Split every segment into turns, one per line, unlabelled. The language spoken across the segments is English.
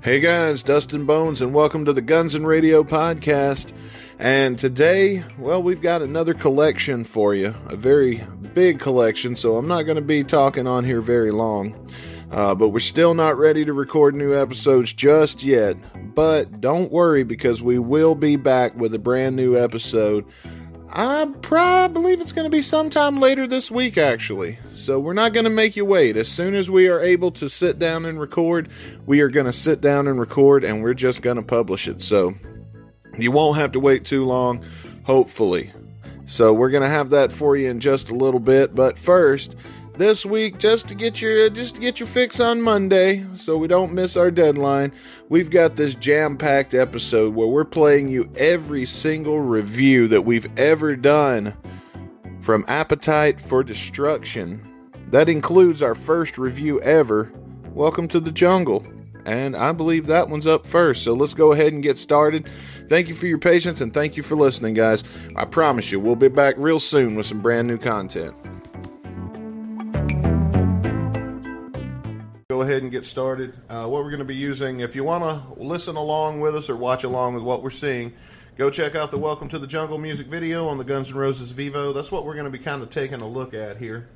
Hey guys, Dustin Bones, and welcome to the Guns and Radio podcast. And today, well, we've got another collection for you, a very big collection, so I'm not going to be talking on here very long. Uh, but we're still not ready to record new episodes just yet. But don't worry because we will be back with a brand new episode. I probably believe it's going to be sometime later this week, actually. So we're not going to make you wait. As soon as we are able to sit down and record, we are going to sit down and record and we're just going to publish it. So you won't have to wait too long, hopefully. So we're going to have that for you in just a little bit. But first, this week just to get your just to get your fix on Monday so we don't miss our deadline. We've got this jam-packed episode where we're playing you every single review that we've ever done from Appetite for Destruction. That includes our first review ever, Welcome to the Jungle. And I believe that one's up first. So let's go ahead and get started. Thank you for your patience and thank you for listening, guys. I promise you, we'll be back real soon with some brand new content. Go ahead and get started. Uh, what we're going to be using, if you want to listen along with us or watch along with what we're seeing, go check out the Welcome to the Jungle music video on the Guns N' Roses Vevo. That's what we're going to be kind of taking a look at here.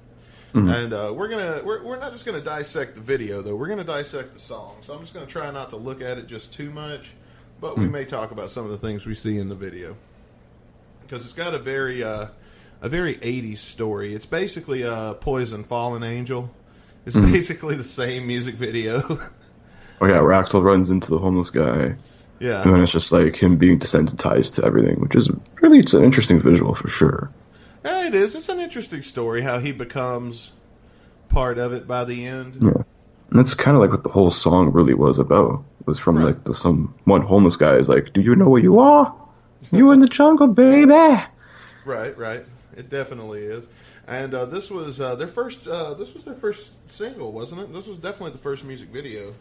Mm-hmm. And uh, we're gonna we're, we're not just gonna dissect the video though. We're gonna dissect the song. So I'm just gonna try not to look at it just too much, but we mm-hmm. may talk about some of the things we see in the video because it's got a very uh, a very 80s story. It's basically a uh, Poison Fallen Angel it's mm. basically the same music video.
oh yeah, where Axl runs into the homeless guy.
Yeah,
and then it's just like him being desensitized to everything, which is really it's an interesting visual for sure.
Yeah, it is. It's an interesting story how he becomes part of it by the end.
Yeah, and that's kind of like what the whole song really was about. It was from right. like the some one homeless guy is like, "Do you know where you are? You in the jungle, baby."
Right, right. It definitely is and uh, this was uh, their first. Uh, this was their first single, wasn't it? This was definitely the first music video.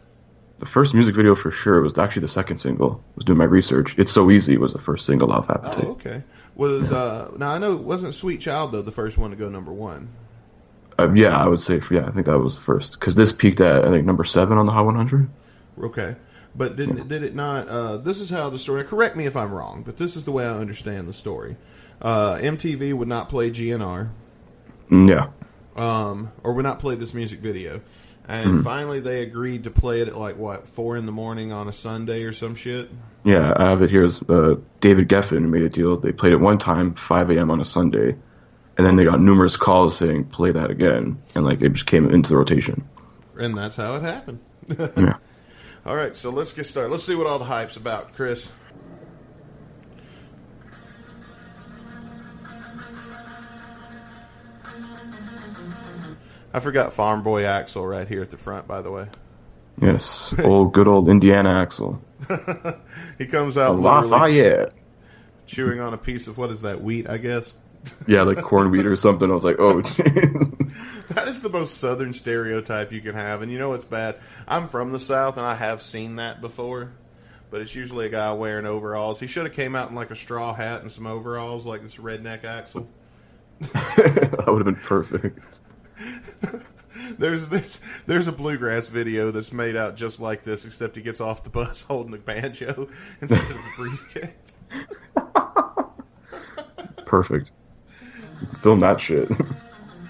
The first music video for sure it was actually the second single. I was doing my research. It's so easy was the first single off Appetite.
Oh, okay. Was yeah. Uh, now I know it wasn't Sweet Child though the first one to go number one.
Uh, yeah, I would say yeah. I think that was the first because this peaked at I think number seven on the Hot 100.
Okay. But did yeah. did it not? Uh, this is how the story. Correct me if I'm wrong, but this is the way I understand the story. MTV would not play GNR
yeah.
Um, or would not play this music video. And mm. finally, they agreed to play it at like what four in the morning on a Sunday or some shit.
Yeah, I have it here. As, uh, David Geffen made a deal. They played it one time, 5 a.m. on a Sunday, and then they got numerous calls saying play that again, and like it just came into the rotation.
And that's how it happened. yeah. All right, so let's get started. Let's see what all the hype's about, Chris. I forgot Farm Boy Axl right here at the front, by the way.
Yes, old good old Indiana Axl.
he comes out
Lafayette,
chewing on a piece of what is that wheat? I guess.
yeah, like corn wheat or something. I was like, oh. Jeez.
That is the most southern stereotype you can have, and you know it's bad. I'm from the south, and I have seen that before. But it's usually a guy wearing overalls. He should have came out in like a straw hat and some overalls, like this redneck Axl.
that would have been perfect.
there's this there's a bluegrass video that's made out just like this, except he gets off the bus holding a banjo instead of a briefcase.
Perfect. Film that shit.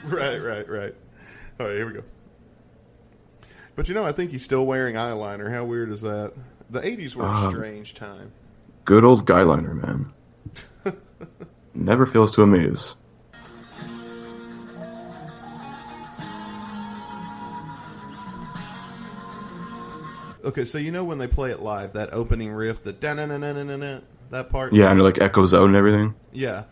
right, right, right. All right, here we go. But you know, I think he's still wearing eyeliner. How weird is that? The '80s were uh, a strange time.
Good old guyliner, man. Never fails to amaze.
Okay, so you know when they play it live, that opening riff, the da na na na na na that part.
Yeah, and it like echoes out and everything.
Yeah,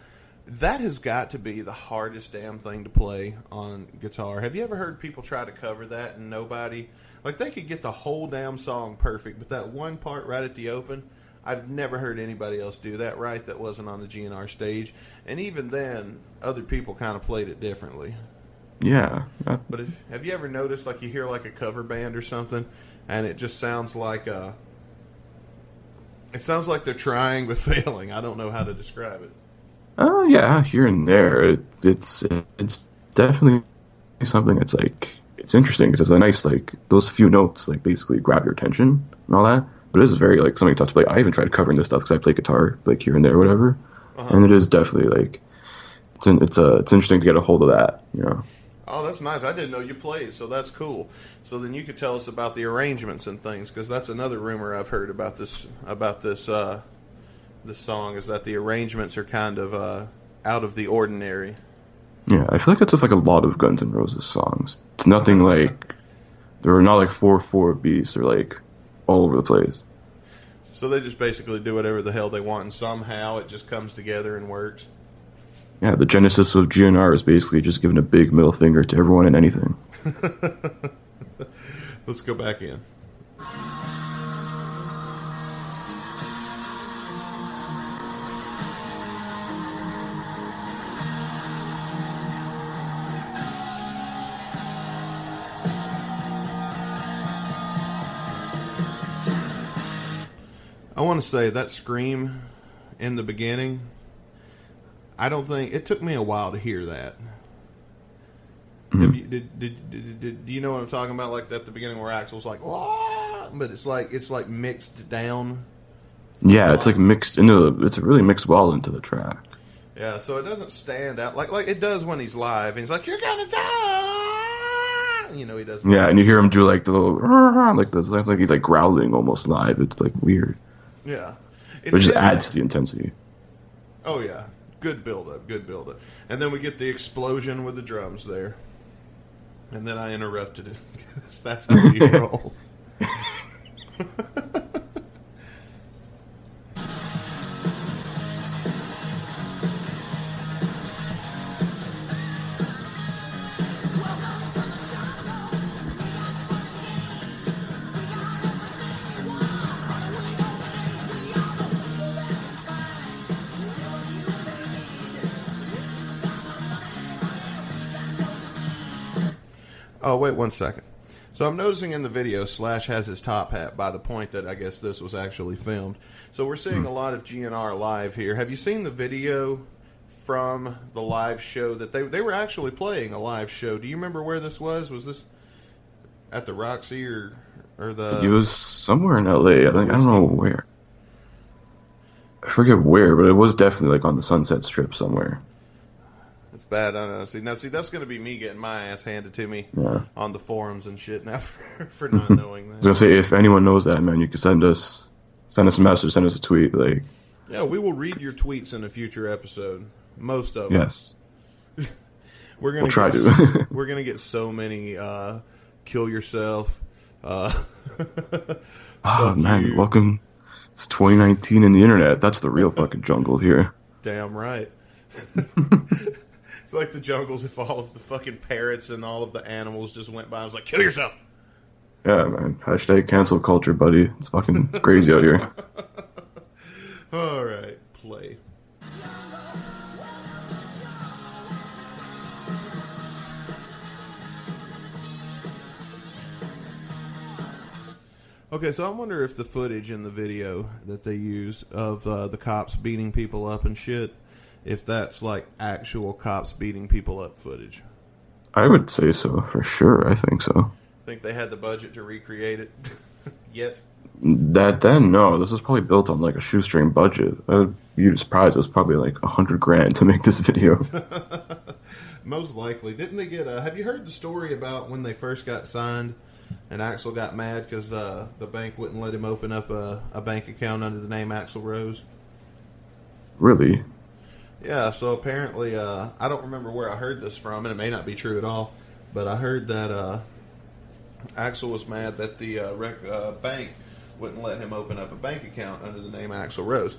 that has got to be the hardest damn thing to play on guitar. Have you ever heard people try to cover that and nobody like they could get the whole damn song perfect, but that one part right at the open, I've never heard anybody else do that right that wasn't on the GNR stage. And even then, other people kind of played it differently.
Yeah.
But if, have you ever noticed like you hear like a cover band or something and it just sounds like a. Uh, it sounds like they're trying but failing. I don't know how to describe it.
Oh yeah, here and there, it, it's it's definitely something that's like it's interesting because it's a nice like those few notes like basically grab your attention and all that. But it is very like something tough to play. I even tried covering this stuff because I play guitar like here and there or whatever,
Uh-huh.
and it is definitely like it's in, it's uh, it's interesting to get a hold of that. You know.
Oh, that's nice. I didn't know you played, so that's cool. So then you could tell us about the arrangements and things, because that's another rumor I've heard about this about this uh, this song is that the arrangements are kind of uh, out of the ordinary.
Yeah, I feel like it's just like a lot of Guns N' Roses songs. It's nothing like there are not like four four beats. They're like all over the place.
So they just basically do whatever the hell they want, and somehow it just comes together and works.
Yeah, the genesis of GNR is basically just giving a big middle finger to everyone and anything.
Let's go back in. I want to say that scream in the beginning. I don't think it took me a while to hear that. Mm-hmm. Have you, did, did, did, did, do you know what I'm talking about? Like at the beginning where Axl's like, "Wah!" but it's like it's like mixed down.
Yeah, it's like mixed into the, it's really mixed well into the track.
Yeah, so it doesn't stand out like like it does when he's live. And he's like, "You're gonna die," you know. He does.
Yeah, and you hear him do like the little like this. It's like he's like growling almost live. It's like weird.
yeah.
It just adds to the intensity.
Oh yeah, good build up, good build up, and then we get the explosion with the drums there, and then I interrupted it because that's how we roll. wait one second. So I'm noticing in the video Slash has his top hat by the point that I guess this was actually filmed. So we're seeing a lot of GNR live here. Have you seen the video from the live show that they they were actually playing a live show? Do you remember where this was? Was this at the Roxy or or the
It was somewhere in LA. I think I don't know where. I forget where, but it was definitely like on the Sunset Strip somewhere.
It's bad. I know. See now, see that's going to be me getting my ass handed to me
Yeah.
on the forums and shit now for, for not knowing that.
I was gonna say if anyone knows that, man, you can send us send us a message, send us a tweet. Like,
Yeah, we will read your tweets in a future episode. Most of them.
yes,
We're gonna
We'll try
get,
to.
we're gonna get so many uh, kill yourself. Uh,
oh man,
you.
welcome. It's 2019 in the internet. That's the real fucking jungle here.
damn right. It's like the jungles if all of the fucking parrots and all of the animals just went by. I was like, kill yourself.
Yeah, man. Hashtag cancel culture, buddy. It's fucking crazy out here.
All right, play. Okay, so I wonder if the footage in the video that they use of uh, the cops beating people up and shit, if that's like actual cops beating people up footage.
I would say so for sure. I think so.
Think they had the budget to recreate it yet?
That then, no, this was probably built on like a shoestring budget. I'd be surprised. It was probably like a hundred grand to make this video.
Most likely. Didn't they get? Uh, have you heard the story about when they first got signed, and Axl got mad because uh, the bank wouldn't let him open up a, a bank account under the name Axl Rose?
really?
Yeah. So apparently, uh, I don't remember where I heard this from, and it may not be true at all. But I heard that uh, Axl was mad that the uh, rec- uh, bank wouldn't let him open up a bank account under the name Axl Rose.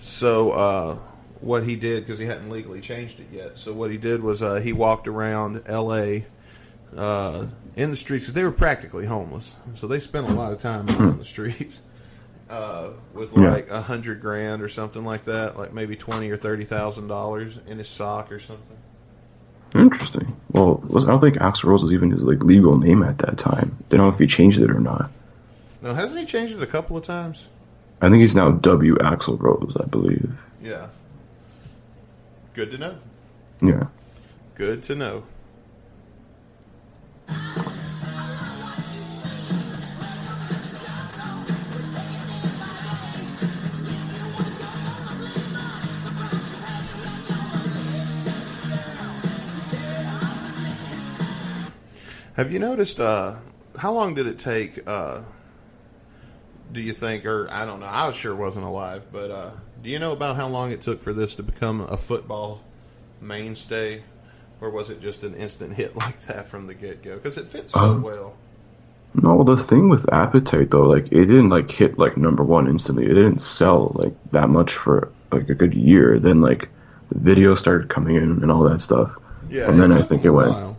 So uh, what he did, because he hadn't legally changed it yet, so what he did was uh, he walked around L.A. In the streets. they were practically homeless, so they spent a lot of time on the streets. Uh, with like a hundred grand or something like that, like maybe twenty or thirty thousand dollars in his sock or something.
Interesting. Well, I don't think Axl Rose was even his like legal name at that time. They don't know if he changed it or not.
No, hasn't he changed it a couple of times?
I think he's now W Axl Rose, I believe.
Yeah. Good to know.
Yeah.
Good to know. Have you noticed? Uh, how long did it take? Uh, do you think, or I don't know? I sure wasn't alive, but uh, do you know about how long it took for this to become a football mainstay, or was it just an instant hit like that from the get go? Because it fits so
Um,
well.
No, the thing with Appetite though, like it didn't like hit like number one instantly. It didn't sell like that much for like a good year. Then like the video started coming in and all that stuff.
Yeah,
and then I think it went.
while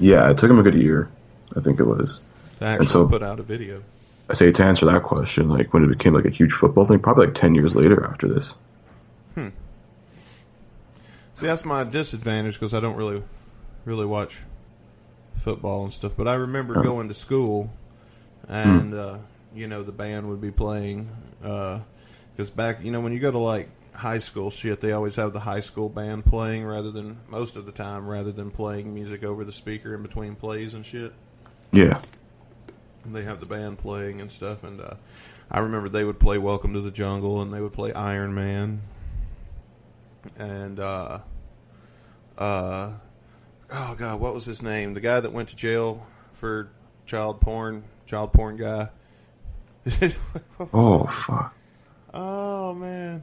Yeah, it took him a good year. I think it was.
to actually
so-
put out a video.
I say to answer that question, like when it became like a huge football thing, probably like ten years later after this. Hmm.
See, that's my disadvantage because I don't really, really watch football and stuff. But I remember
Oh.
going to school, and uh, you know the band would be playing. Because back, you know, when you go to like high school shit, they always have the high school band playing rather than most of the time, rather than playing music over the speaker in between plays and shit.
Yeah.
They have the band playing and stuff, and uh, I remember they would play "Welcome to the Jungle" and they would play Iron Man, and uh, uh, oh god, what was his name? The guy that went to jail for child porn, child porn guy.
Oh fuck.
oh man.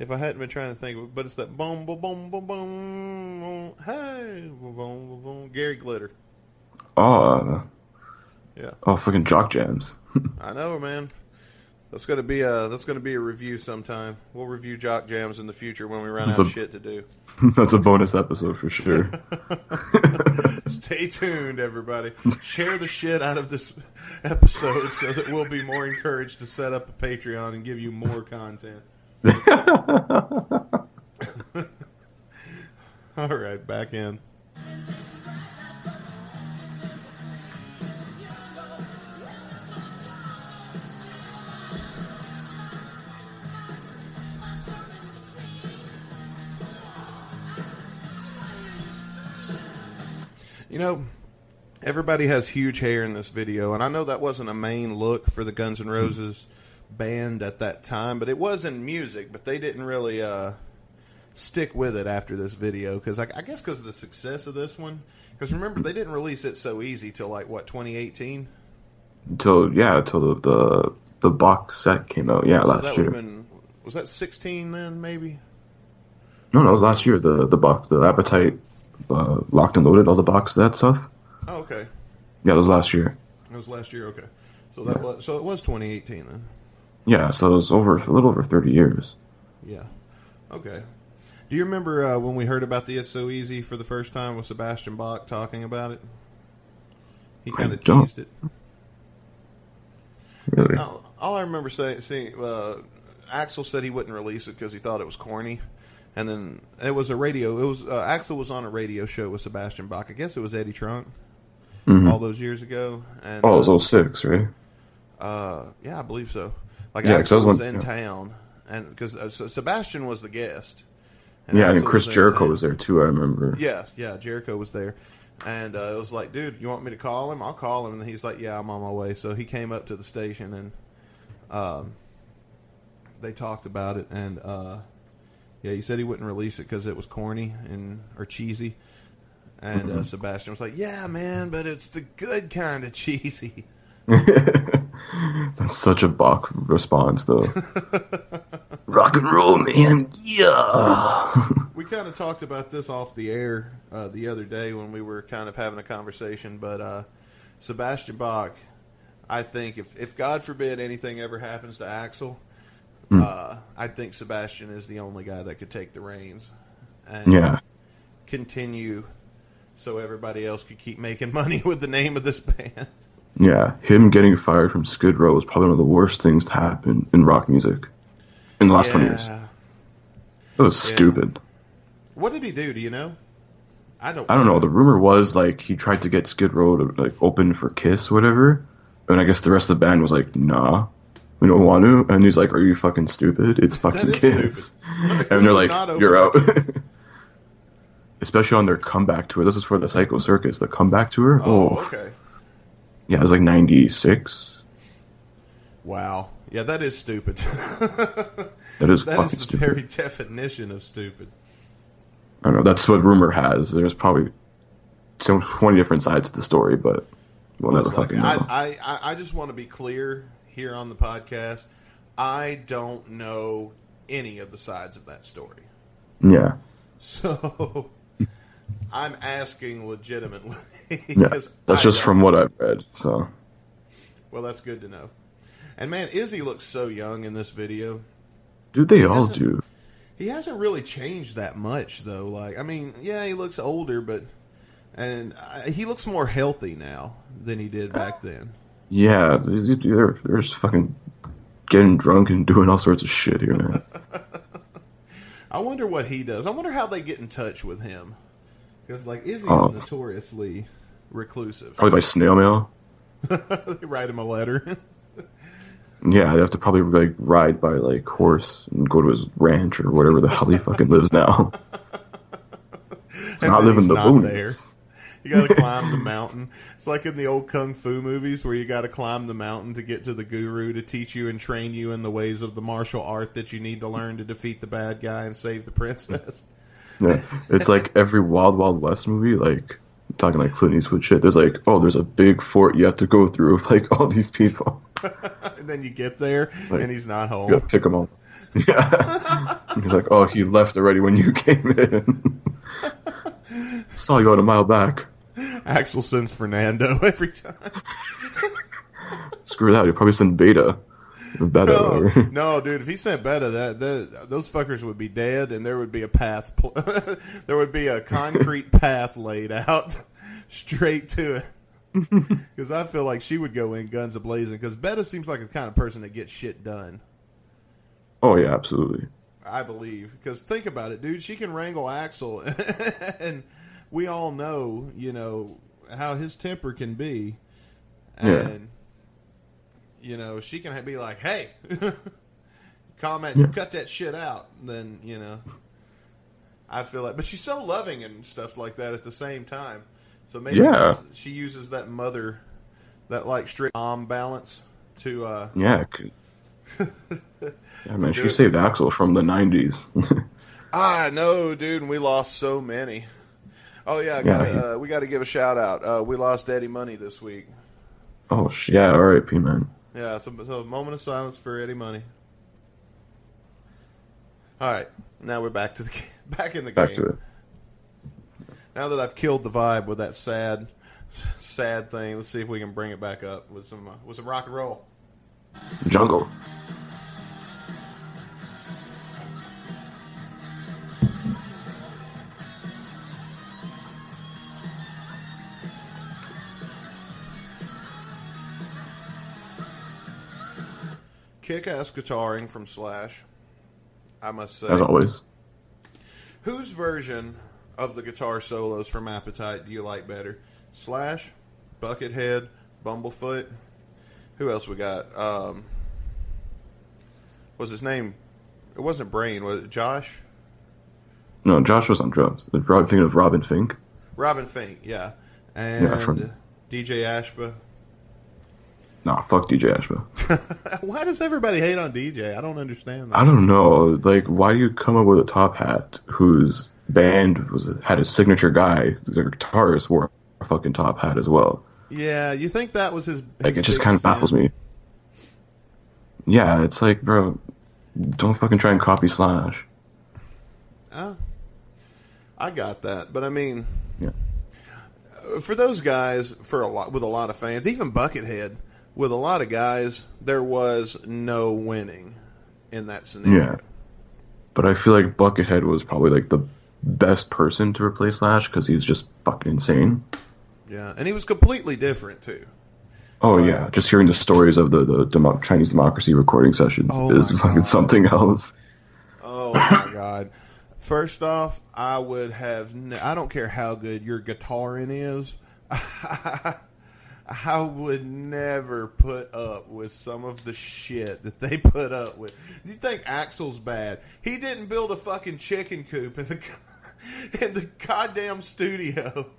If I hadn't been trying to think, it, but it's that boom, boom, boom, boom, boom, hey, boom, boom, boom, Gary Glitter.
Oh. Uh,
Yeah.
oh, fucking jock jams.
I know, man. That's gonna be a that's gonna be a review sometime. We'll review jock jams in the future when we run
It's
out of shit to do.
That's a bonus episode for sure.
Stay tuned, everybody. Share the shit out of this episode so that we'll be more encouraged to set up a Patreon and give you more content. All right, back in. You know, everybody has huge hair in this video, and I know that wasn't a main look for the Guns N' Roses band at that time, but it was in music. But they didn't really uh, stick with it after this video because I, I guess because of the success of this one. Because remember, they didn't release it so easy till like what 2018.
Until yeah, till the, the the box set came out. Yeah,
So
last year.
been was that 16 then maybe?
No, no, it was last year. The the box, the appetite, uh, locked and loaded, all the box that stuff.
Oh, okay,
Yeah, it was last year.
it was last year. Okay, so that was so it was 2018 then.
Yeah, so it was over a little over thirty years.
Yeah. Okay. Do you remember uh, when we heard about the It's So Easy for the first time with Sebastian Bach talking about it? He kind of teased it.
Really.
All, all I remember saying, seeing, uh, Axl said he wouldn't release it because he thought it was corny. And then it was a radio. It was uh, Axl was on a radio show with Sebastian Bach. I guess it was Eddie Trunk
Mhm.
all those years ago. And
Oh, it
uh,
was 06, right?
uh, yeah, I believe so. Like
Yeah,
Axl
I was
was, in
yeah.
town, and because uh, so Sebastian was the guest.
Yeah, and Chris
was
Jericho was there too. I remember.
Yeah, yeah, Jericho was there, and uh, it was like, dude, you want me to call him? I'll call him. And he's like, yeah, I'm on my way. So he came up to the station, and um, they talked about it, and uh, yeah, he said he wouldn't release it because it was corny and or cheesy. And
Mm-hmm.
uh, Sebastian was like, "Yeah, man, but it's the good kind of cheesy."
That's such a Bach response, though. Rock and roll, man. Yeah.
We kind of talked about this off the air uh, the other day when we were kind of having a conversation, but uh, Sebastian Bach, I think if, if God forbid anything ever happens to Axl, uh, I think Sebastian is the only guy that could take the reins and
yeah.
continue so everybody else could keep making money with the name of this band.
Yeah. Him getting fired from Skid Row was probably one of the worst things to happen in rock music in the last 20 years.
Yeah.
It was stupid.
What did he do? Do you know? I don't.
I don't know. The rumor was like he tried to get Skid Row to like open for Kiss or whatever, and I guess the rest of the band was like, "Nah, we don't want to." And he's like, "Are you fucking stupid? It's fucking Kiss." and they're like, "You're out." Especially on their comeback tour. This is for the Psycho Circus, the comeback tour.
Oh,
Oh,
okay.
Yeah, it was like '96.
Wow. Yeah, that is stupid.
That is
That is the
stupid.
very definition of stupid.
I don't know. That's what rumor has. There's probably so twenty different sides to the story, but we'll never fucking know.
I, I, I just want to be clear here on the podcast. I don't know any of the sides of that story.
yeah,
So I'm asking legitimately.
yeah. That's
I
just
don't-
from what I've read. So
Well, that's good to know. And man, Izzy looks so young in this video.
dude, they all do.
He hasn't really changed that much, though. Like, I mean, yeah, he looks older, but and uh, he looks more healthy now than he did back then.
Yeah, they're, they're just fucking getting drunk and doing all sorts of shit here, man.
I wonder what he does. I wonder how they get in touch with him because, like, Izzy
Oh.
is notoriously reclusive.
probably by snail mail.
they write him a letter.
Yeah, they have to probably like ride by like horse and go to his ranch or whatever the hell he fucking lives now. He's not living the boonies.
there. You got to climb the mountain. It's like in the old kung fu movies where you got to climb the mountain to get to the guru to teach you and train you in the ways of the martial art that you need to learn to defeat the bad guy and save the princess.
Yeah, it's like every Wild Wild West movie, like talking like Clint Eastwood shit. There's like, oh, there's a big fort you have to go through with like all these people.
and then you get there
Like,
and he's not
You
home.
gotta pick him up. Yeah, he's like, oh, he left already when you came in. Saw you about a mile back.
Axl sends Fernando every time.
Screw that. He'll probably send Beta. Beta.
No, no, dude. If he sent Beta, that, that those fuckers would be dead, and there would be a path. Pl- there would be a concrete path laid out straight to it. Because I feel like she would go in guns a blazing. Because Beta seems like the kind of person that gets shit done.
Oh yeah, absolutely.
I believe. Because think about it, dude. She can wrangle Axl, and we all know, you know, how his temper can be.
Yeah.
You know, she can be like, "Hey, comment, cut that shit out." Then you know, I feel like, but she's so loving and stuff like that at the same time. So maybe
Yeah.
she uses that mother, that like strict mom balance to. uh
Yeah. yeah, man, she saved Axl from the '90s.
I know, dude, and we lost so many. Oh yeah, I gotta,
he-
uh, we got to give a shout out. Uh, we lost Eddie Money this week.
oh yeah, R.I.P. Man.
Yeah, so, so a moment of silence for Eddie Money. All right, now we're back to the back in the
Back
game.
to it.
Now that I've killed the vibe with that sad, sad thing, let's see if we can bring it back up with some uh, with some rock and roll.
Jungle.
Kick-ass guitaring from Slash. I must say,
As always.
whose version of the guitar solos from Appetite do you like better? Slash, Buckethead, Bumblefoot. Who else we got? Um, was his name? It wasn't Brain. Was it Josh?
No, Josh was on drums. I'm thinking of Robin Finck.
Robin Finck, yeah, and
Yeah, from-
DJ Ashba.
Nah, fuck DJ Ashba.
Why does everybody hate on DJ? I don't understand that.
I don't know. Like, why do you come up with a top hat whose band was had a signature guy, the guitarist wore a fucking top hat as well?
Yeah, you think that was his?
Like, it just kind of baffles me. Yeah, it's like, bro, don't fucking try and copy Slash.
Oh, I got that, but I mean,
Yeah.
for those guys, for a lot with a lot of fans, even Buckethead, with a lot of guys, there was no winning in that scenario.
Yeah. But I feel like Buckethead was probably like the best person to replace Slash because he's just fucking insane.
Yeah, and he was completely different too.
Oh yeah, just hearing the stories of the the demo- Chinese democracy recording sessions
Oh
is fucking
God.
something else.
Oh my god! First off, I would have. Ne- I don't care how good your guitaring is. I would never put up with some of the shit that they put up with. Do you think Axl's bad? He didn't build a fucking chicken coop in the in the goddamn studio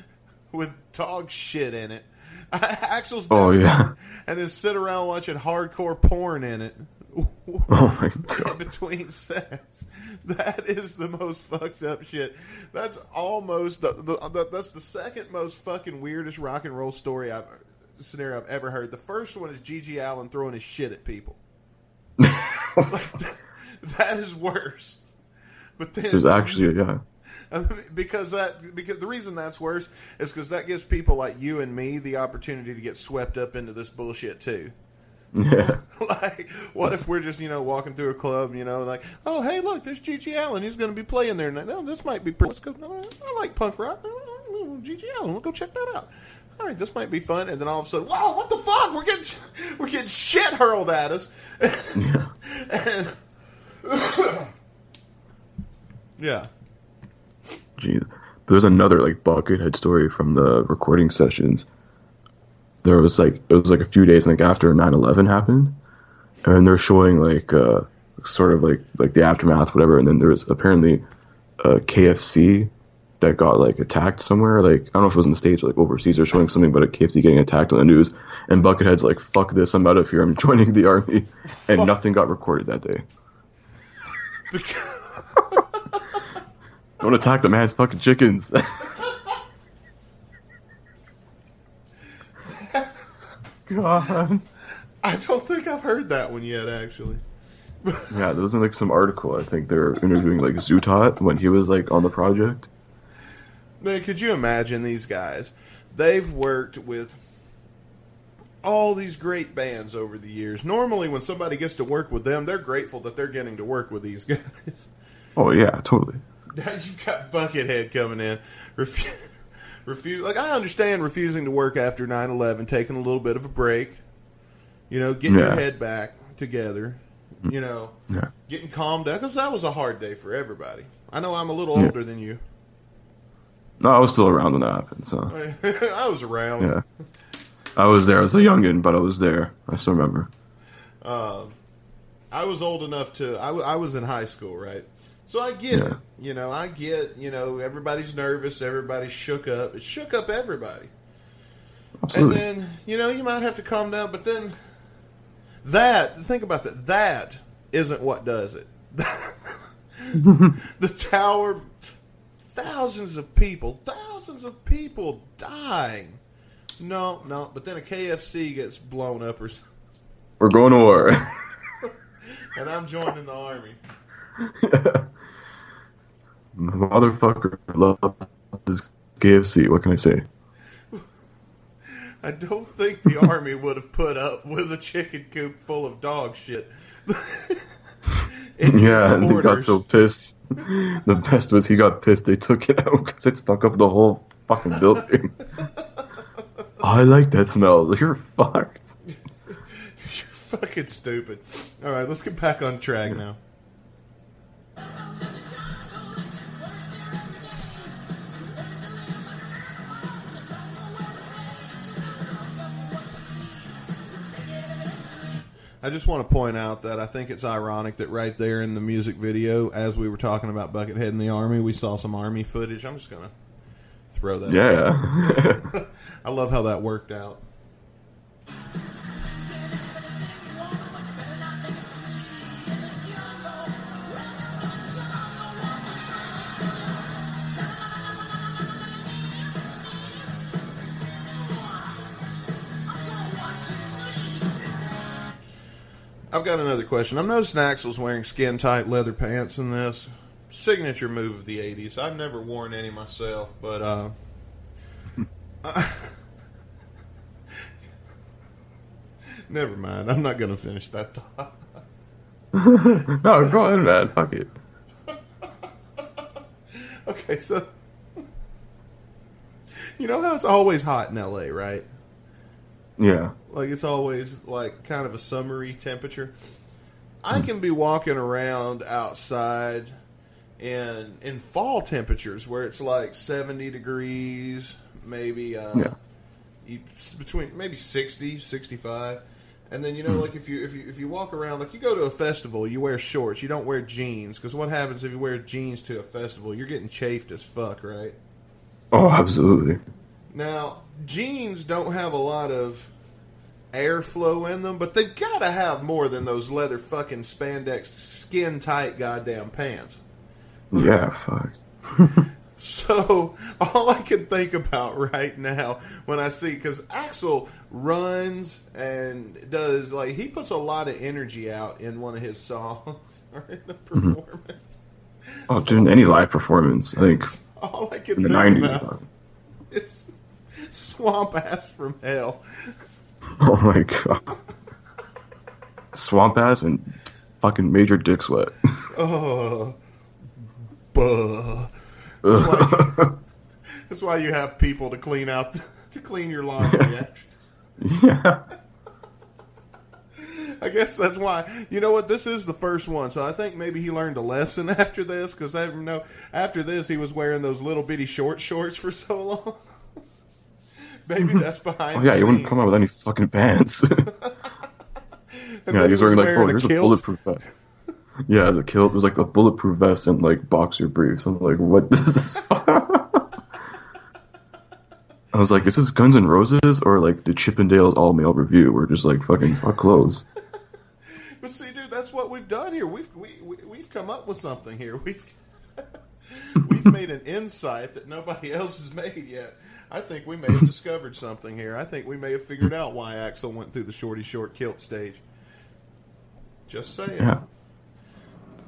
with dog shit in it. Axl's
Oh, yeah.
and then sit around watching hardcore porn in it.
Oh my
in
god.
between sets. That is the most fucked up shit. That's almost the, the, the that's the second most fucking weirdest rock and roll story I've scenario I've ever heard. The first one is GG Allin throwing his shit at people. Like, that, that is worse. But then
There's actually yeah.
because that because the reason that's worse is because that gives people like you and me the opportunity to get swept up into this bullshit too.
Yeah.
like, what if we're just you know walking through a club, you know, like, oh hey, look, there's GG Allin. He's going to be playing there. Now, oh, this might be. pretty. Let's go. I like punk rock. Oh, GG Allin. We'll go check that out. All right, this might be fun. And then all of a sudden, whoa, what the fuck? We're getting we're getting shit hurled at us.
Yeah.
and, yeah.
Jeez. There's another like buckethead story from the recording sessions. There was like it was like a few days like after 9/11 happened, and they're showing like uh sort of like like the aftermath whatever. And then there was apparently a KFC that got like attacked somewhere. Like I don't know if it was in the states or like overseas. They're showing something about a KFC getting attacked on the news, and Buckethead's like, "Fuck this! I'm out of here. I'm joining the army," and nothing got recorded that day. Don't attack the man's fucking chickens. God.
I don't think I've heard that one yet, actually.
Yeah, there was in like some article. I think they were interviewing like Zutaut when he was like on the project.
Man, could you imagine these guys? They've worked with all these great bands over the years. Normally, when somebody gets to work with them, they're grateful that they're getting to work with these guys.
Oh yeah, totally.
Now you've got Buckethead coming in. Refu- refuse. Like I understand refusing to work after 9-11, taking a little bit of a break. You know, getting your head back together. You know,
Yeah.
getting calmed down because that was a hard day for everybody. I know I'm a little
Yeah.
older than you.
No, I was still around when that happened. So
I was around.
yeah, I was there. I was a youngin, but I was there. I still remember.
Um, I was old enough to. I, w- I was in high school, right? So I get
Yeah.
it. You know, I get. You know, everybody's nervous. Everybody's shook up. It shook up everybody.
Absolutely.
And then you know you might have to calm down, but then that think about that. That isn't what does it. the tower, thousands of people, thousands of people dying. No, no, but then a KFC gets blown up or, something.
We're going to war.
and I'm joining the army.
Motherfucker love this KFC. What can I say?
I don't think the army would have put up with a chicken coop full of dog shit.
Yeah, and he got so pissed. The best was he got pissed. They took it out because it stuck up the whole fucking building. I like that smell. You're fucked.
You're fucking stupid. All right, let's get back on track now. I just want to point out that I think it's ironic that right there in the music video, as we were talking about Buckethead in the Army, we saw some Army footage. I'm just going to throw that.
Yeah.
I love how that worked out. I've got another question. I'm noticing Axl's wearing skin tight leather pants in this. Signature move of the 80s. I've never worn any myself, but uh, never mind. I'm not going to finish that thought.
no, go ahead, man. Fuck it.
Okay, so you know how it's always hot in LA, right?
Yeah.
Like it's always like kind of a summery temperature. I can be walking around outside in in fall temperatures where it's like 70 degrees, maybe uh
Yeah.
you- between maybe 60, 65. And then you know like if you if you if you walk around like you go to a festival, you wear shorts, you don't wear jeans cuz what happens if you wear jeans to a festival? You're getting chafed as fuck, right?
Oh, absolutely.
Now, jeans don't have a lot of airflow in them, but they've got to have more than those leather fucking spandex skin tight goddamn pants.
Yeah, fuck.
So all I can think about right now when I see because Axl runs and does like he puts a lot of energy out in one of his songs or in the
Mm-hmm.
performance.
Oh, dude, any live performance, I think
All I can
in the
think
nineties.
about is swamp ass from hell.
Oh my god. Swamp ass and fucking major dick sweat.
Oh, buh. That's why, that's why you have people to clean out to clean your laundry.
yeah.
I guess that's why. You know what? This is the first one, so I think maybe he learned a lesson after this. Because I know after this he was wearing those little bitty short shorts for so long. Maybe that's behind.
Oh yeah, he wouldn't come out with any fucking pants. Yeah, he's
he was
wearing like, oh,
a
here's a
kilt.
bulletproof vest. Yeah, as a kilt, it was like a bulletproof vest and like boxer briefs. I'm like, what this is? I was like, is this Guns N' Roses or like the Chippendales all male revue? We're just like fucking fuck clothes.
But see, dude, that's what we've done here. We've we, we, we've come up with something here. We've we've made an insight that nobody else has made yet. I think we may have discovered something here. I think we may have figured out why Axl went through the shorty short kilt stage. Just saying.
Yeah.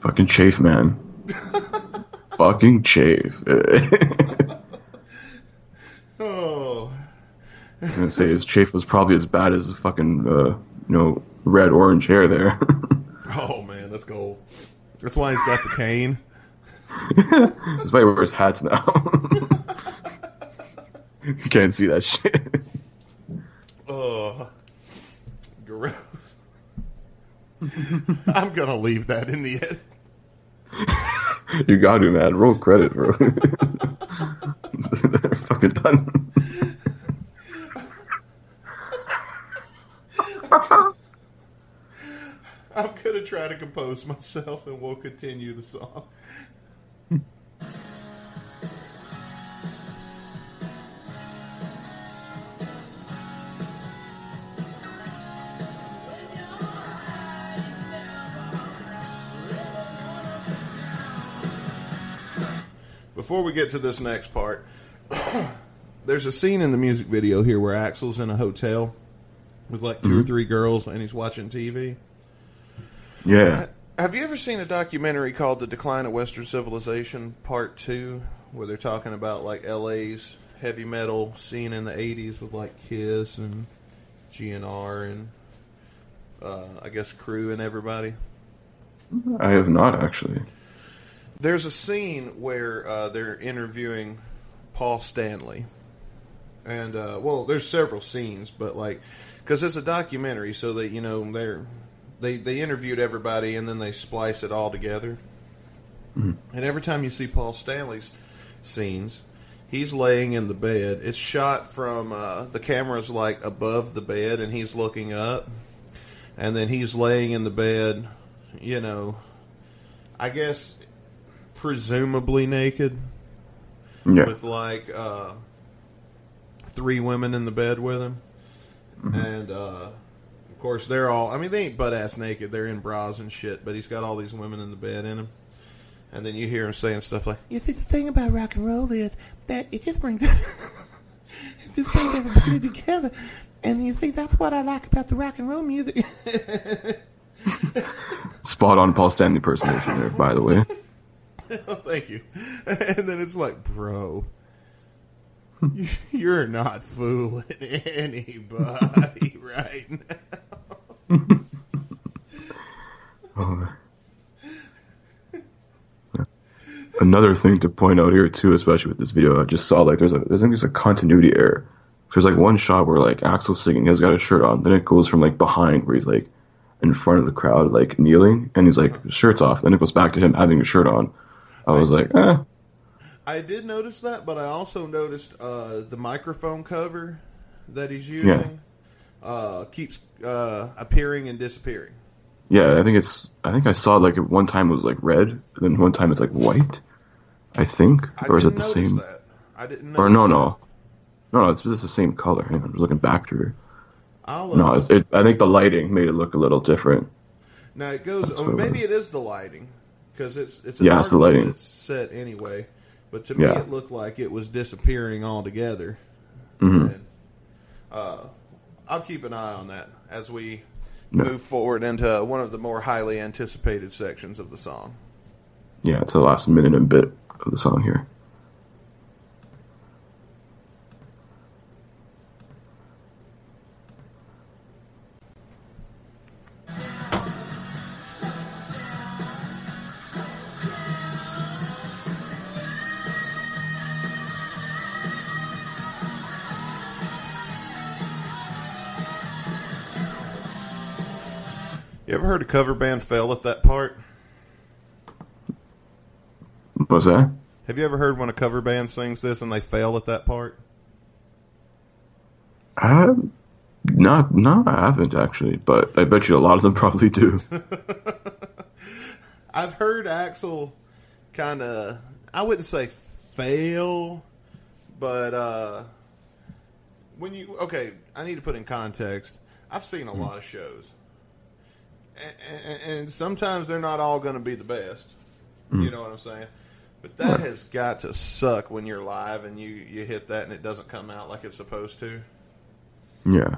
Fucking chafe, man. fucking chafe.
oh.
I was gonna say his chafe was probably as bad as the fucking uh, you know red orange hair there.
oh man, that's gold. That's why he's got the cane.
That's why he wears hats now. You can't see that shit.
Oh, gross. I'm gonna leave that in the edit.
You got to, man. Roll credit, bro. They're fucking done.
I'm gonna try to compose myself, and we'll continue the song. Before we get to this next part, there's a scene in the music video here where Axl's in a hotel with like 2 or three girls, and he's watching TV.
Yeah.
Have you ever seen a documentary called "The Decline of Western Civilization" Part Two, where they're talking about like LA's heavy metal scene in the '80s with like Kiss and GNR and uh, I guess Crew and everybody?
I have not actually.
There's a scene where uh, they're interviewing Paul Stanley, and uh, well, there's several scenes, but like because it's a documentary, so that you know they're they they interviewed everybody and then they splice it all together. And every time you see Paul Stanley's scenes, he's laying in the bed. It's shot from uh, the camera's like above the bed, and he's looking up, and then he's laying in the bed. You know, I guess presumably naked
Yeah.
with like uh, three women in the bed with him, and uh, of course they're all. I mean, they ain't butt ass naked; they're in bras and shit. But he's got all these women in the bed in him, and then you hear him saying stuff like, "You see, the thing about rock and roll is that it just brings it just brings everybody together." And you see, that's what I like about the rock and roll music.
Spot on Paul Stanley impersonation there, by the way.
Thank you. And then it's like, bro, you- you're not fooling anybody right now.
Another thing to point out here too, especially with this video, I just saw like there's a I think there's a continuity error. There's like one shot where like Axl's singing, he's got his shirt on, then it goes from like behind where he's like in front of the crowd, like kneeling, and he's like shirt's off. Then it goes back to him having a shirt on. I was like, eh,
I did notice that, but I also noticed uh, the microphone cover that he's using uh, keeps uh, appearing and disappearing.
yeah. I think it's I think I saw like at one time it was like red, then one time it's like white. I think,
I
or is it the same?
that. I didn't.
Or no,
that.
no, no, no. It's just the same color. I'm just looking back through.
I'll,
No, it, I think the lighting made it look a little different.
now it goes. Oh, maybe it is the lighting because it's it's a
Yeah, it's the lighting.
It's set anyway, but to me
Yeah.
it looked like it was disappearing altogether.
hmm
And, uh, I'll keep an eye on that as we
Yeah.
move forward into one of the more highly anticipated sections of the song.
Yeah, it's the last minute and bit of the song here.
You ever heard a cover band fail at that part?
What's that?
Have you ever heard when a cover band sings this and they fail at that part?
I, not, no, I haven't actually, but I bet you a lot of them probably do.
I've heard Axl kind of, I wouldn't say fail, but uh, when you, okay, I need to put in context. I've seen a lot of shows, and, and sometimes they're not all going to be the best. You know what I'm saying? But that has got to suck when you're live and you, you hit that and it doesn't come out like it's supposed to.
yeah,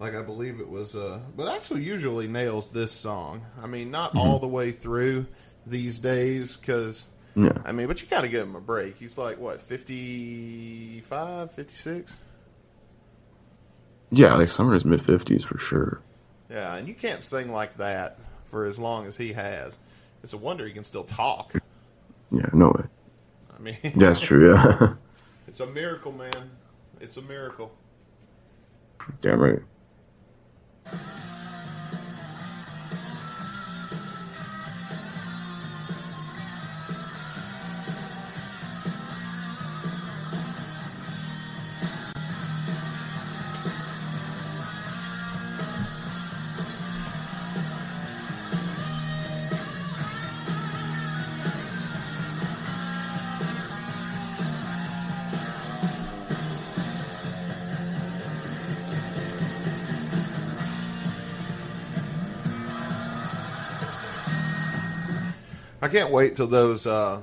Like I believe it was, uh, but actually usually nails this song. I mean, not all the way through these days, because
yeah,
I mean, but you got to give him a break. He's like what 55, 56?
yeah. Like his mid fifties for sure.
Yeah, and you can't sing like that for as long as he has. It's a wonder he can still talk.
Yeah, no way.
I mean,
that's true. Yeah,
it's a miracle, man. It's a miracle.
damn right.
Can't wait till those uh,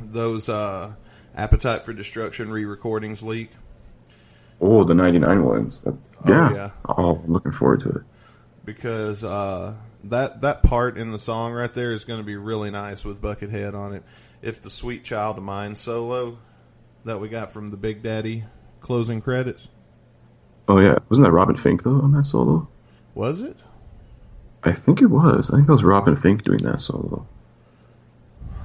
those uh, Appetite for Destruction re-recordings leak.
Oh, the ninety nine ones. Uh,
Oh,
yeah.
yeah.
Oh, I'm looking forward to it.
because uh, that that part in the song right there is going to be really nice with Buckethead on it. If the Sweet Child of Mine solo that we got from the Big Daddy closing credits
Oh yeah, wasn't that Robin Finck though on that solo?
was it?
I think it was. I think it was Robin Finck doing that solo.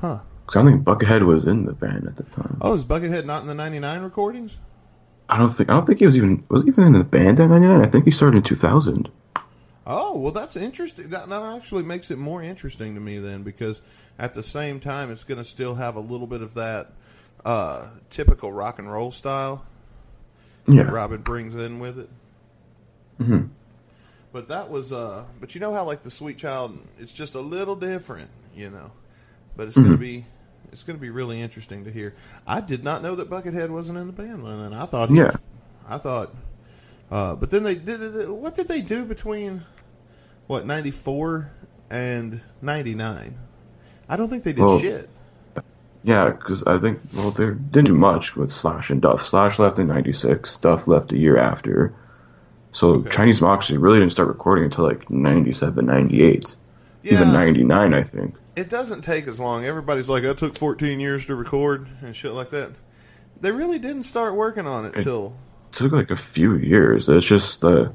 Huh?
Because I don't think Buckethead was in the band at the time.
Oh, is Buckethead not in the '99 recordings?
I don't think. I don't think he was even was he even in the band in '99. I think he started in 2000.
Oh, well, that's interesting. That, that actually makes it more interesting to me then, because at the same time, it's going to still have a little bit of that uh, typical rock and roll style
Yeah.
that Robin brings in with it.
Mhm.
But that was, uh, but you know how like the Sweet Child, it's just a little different, you know. But it's
Mm-hmm.
gonna be, it's gonna be really interesting to hear. I did not know that Buckethead wasn't in the band, and I thought,
Yeah.
I thought, uh, but then they did. What did they do between what ninety four and ninety nine? I don't think they did
Well,
shit.
Yeah, because I think well they didn't do much with Slash and Duff. Slash left in '96. Duff left a year after. So
Okay.
Chinese Democracy really didn't start recording until like '97, '98, even '99, I think.
It doesn't take as long. Everybody's like, I took 14 years to record and shit like that." They really didn't start working on it
It-
till
It took like a few years. It's just the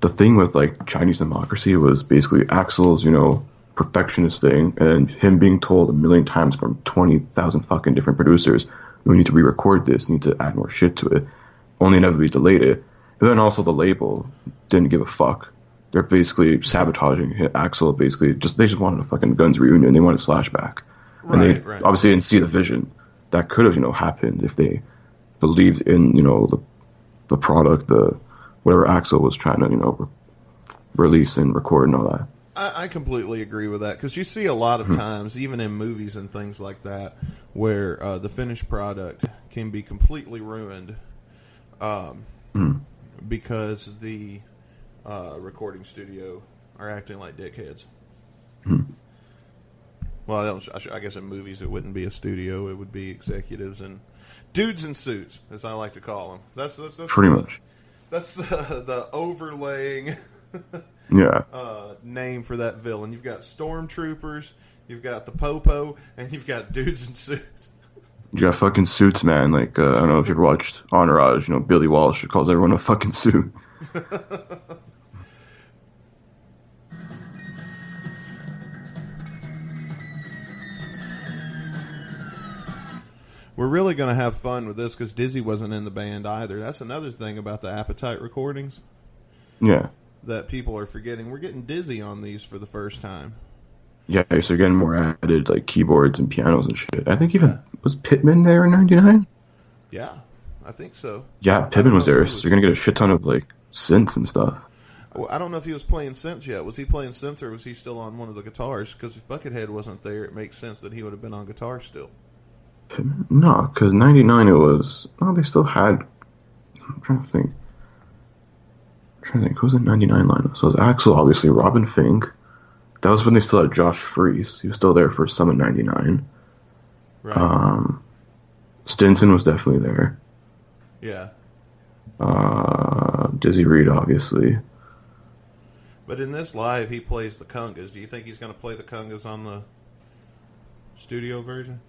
the thing with like Chinese Democracy was basically Axl's, you know, perfectionist thing, and him being told a million times from twenty thousand fucking different producers, "We need to re-record this. Need to add more shit to it." Only inevitably delayed it. And then also the label didn't give a fuck. They're basically sabotaging. Axl. Basically, just they just wanted a fucking Guns reunion. They wanted Slash back, and they
Right,
obviously didn't see the vision that could have you know happened if they believed in you know the the product, the whatever Axl was trying to you know re- release and record and all that.
I, I completely agree with that because you see a lot of times, even in movies and things like that, where uh, the finished product can be completely ruined um, because the uh, recording studio are acting like dickheads.
Hmm.
Well, I, don't, I sh- I guess in movies it wouldn't be a studio; it would be executives and dudes in suits, as I like to call them. That's that's, that's
Pretty
the,
much.
That's the the overlaying
Yeah.
uh, name for that villain. You've got stormtroopers, you've got the popo, and you've got dudes in suits.
You got fucking suits, man. Like uh, I don't know if you ever watched Entourage. You know, Billy Walsh calls everyone a fucking suit.
We're really going to have fun with this because Dizzy wasn't in the band either. That's another thing about the Appetite recordings
Yeah.
that people are forgetting. We're getting Dizzy on these for the first time.
Yeah, so you're getting more added like keyboards and pianos and shit. I think even was Pitman there in '99.
Yeah, I think so.
Yeah, Pitman was there,
he
so you're gonna get a shit ton of like synths and stuff.
Well, I don't know if he was playing synth yet. Was he playing synth or was he still on one of the guitars? Because if Buckethead wasn't there, it makes sense that he would have been on guitar still.
Pitman? No, because '99 it was. Oh, they still had. I'm trying to think. I'm trying to think. Who was in '99 lineup? So it was Axl, obviously, Robin Finck. That was when they still had Josh Freese. He was still there for of '99.
Right.
Um, Stinson was definitely there.
yeah.
Uh, Dizzy Reed, obviously.
But in this live, he plays the congas. Do you think he's going to play the congas on the studio version?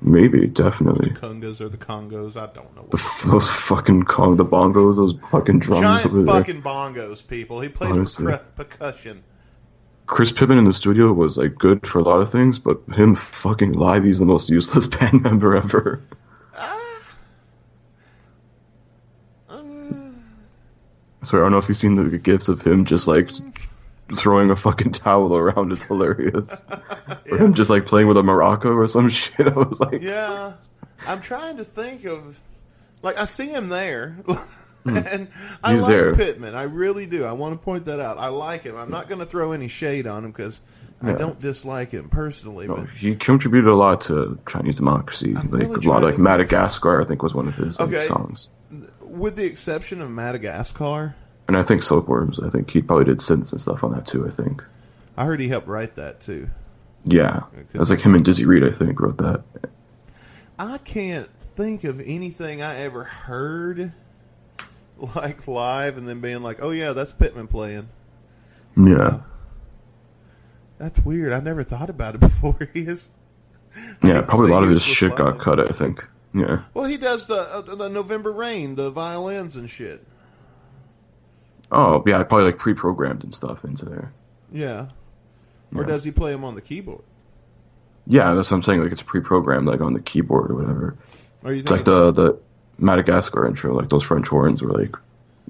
Maybe, definitely.
Congas or the congos? I don't know.
The, those fucking Kong, the bongos, those fucking drums
Giant
over there.
fucking bongos, people. He plays percu- percussion.
Chris Pitman in the studio was like good for a lot of things, but him fucking live, he's the most useless band member ever. Ah. So I don't know if you've seen the gifs of him just like throwing a fucking towel around. It's hilarious. Or him just like playing with a maraca or some shit. I was like,
Yeah, I'm trying to think of like I see him there, and I
Hmm. He's
like
there.
Pitman. I really do. I want to point that out. I like him. I'm not going to throw any shade on him because I don't dislike him personally.
No,
But
he contributed a lot to Chinese democracy. like
really
a lot like. Madagascar, I think was one of his like, songs.
with the exception of Madagascar,
And I think Silkworms. I think he probably did synths and stuff on that too. I think.
I heard he helped write that too.
Yeah, it was like him and Dizzy Reed. I think wrote that.
I can't think of anything I ever heard like live and then being like, "Oh yeah, that's Pitman playing."
Yeah,
That's weird. I never thought about it before. He is.
yeah. Probably a lot of his shit got cut. I think. Yeah.
Well, he does the uh, the November Rain, the violins and shit.
Oh yeah, probably like pre-programmed and stuff into there.
Yeah. Or
Yeah.
does he play them on the keyboard?
Yeah, that's what I'm saying. Like it's pre-programmed, like on the keyboard or whatever.
Or you
It's like the the Madagascar intro. Like those French horns were like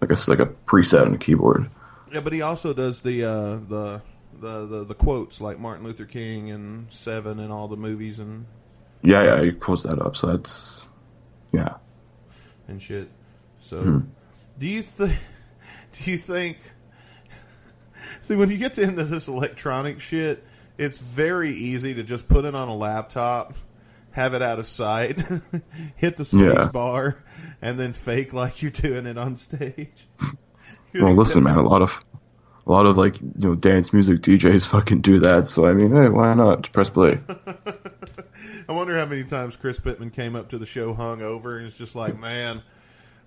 like a like a preset on a keyboard.
yeah, but he also does the uh, the, the the the quotes like Martin Luther King and Seven and all the movies and
Yeah, yeah. He quotes that up. So that's yeah.
and shit. So,
Hmm.
do you think? Do you think? See, when you get to into this electronic shit, it's very easy to just put it on a laptop, have it out of sight, hit the space
Yeah.
bar, and then fake like you're doing it on stage.
Well, listen, man. A lot of a lot of like you know dance music DJs fucking do that. So I mean, hey, why not press play?
I wonder how many times Chris Pitman came up to the show hung over and it's just like, man,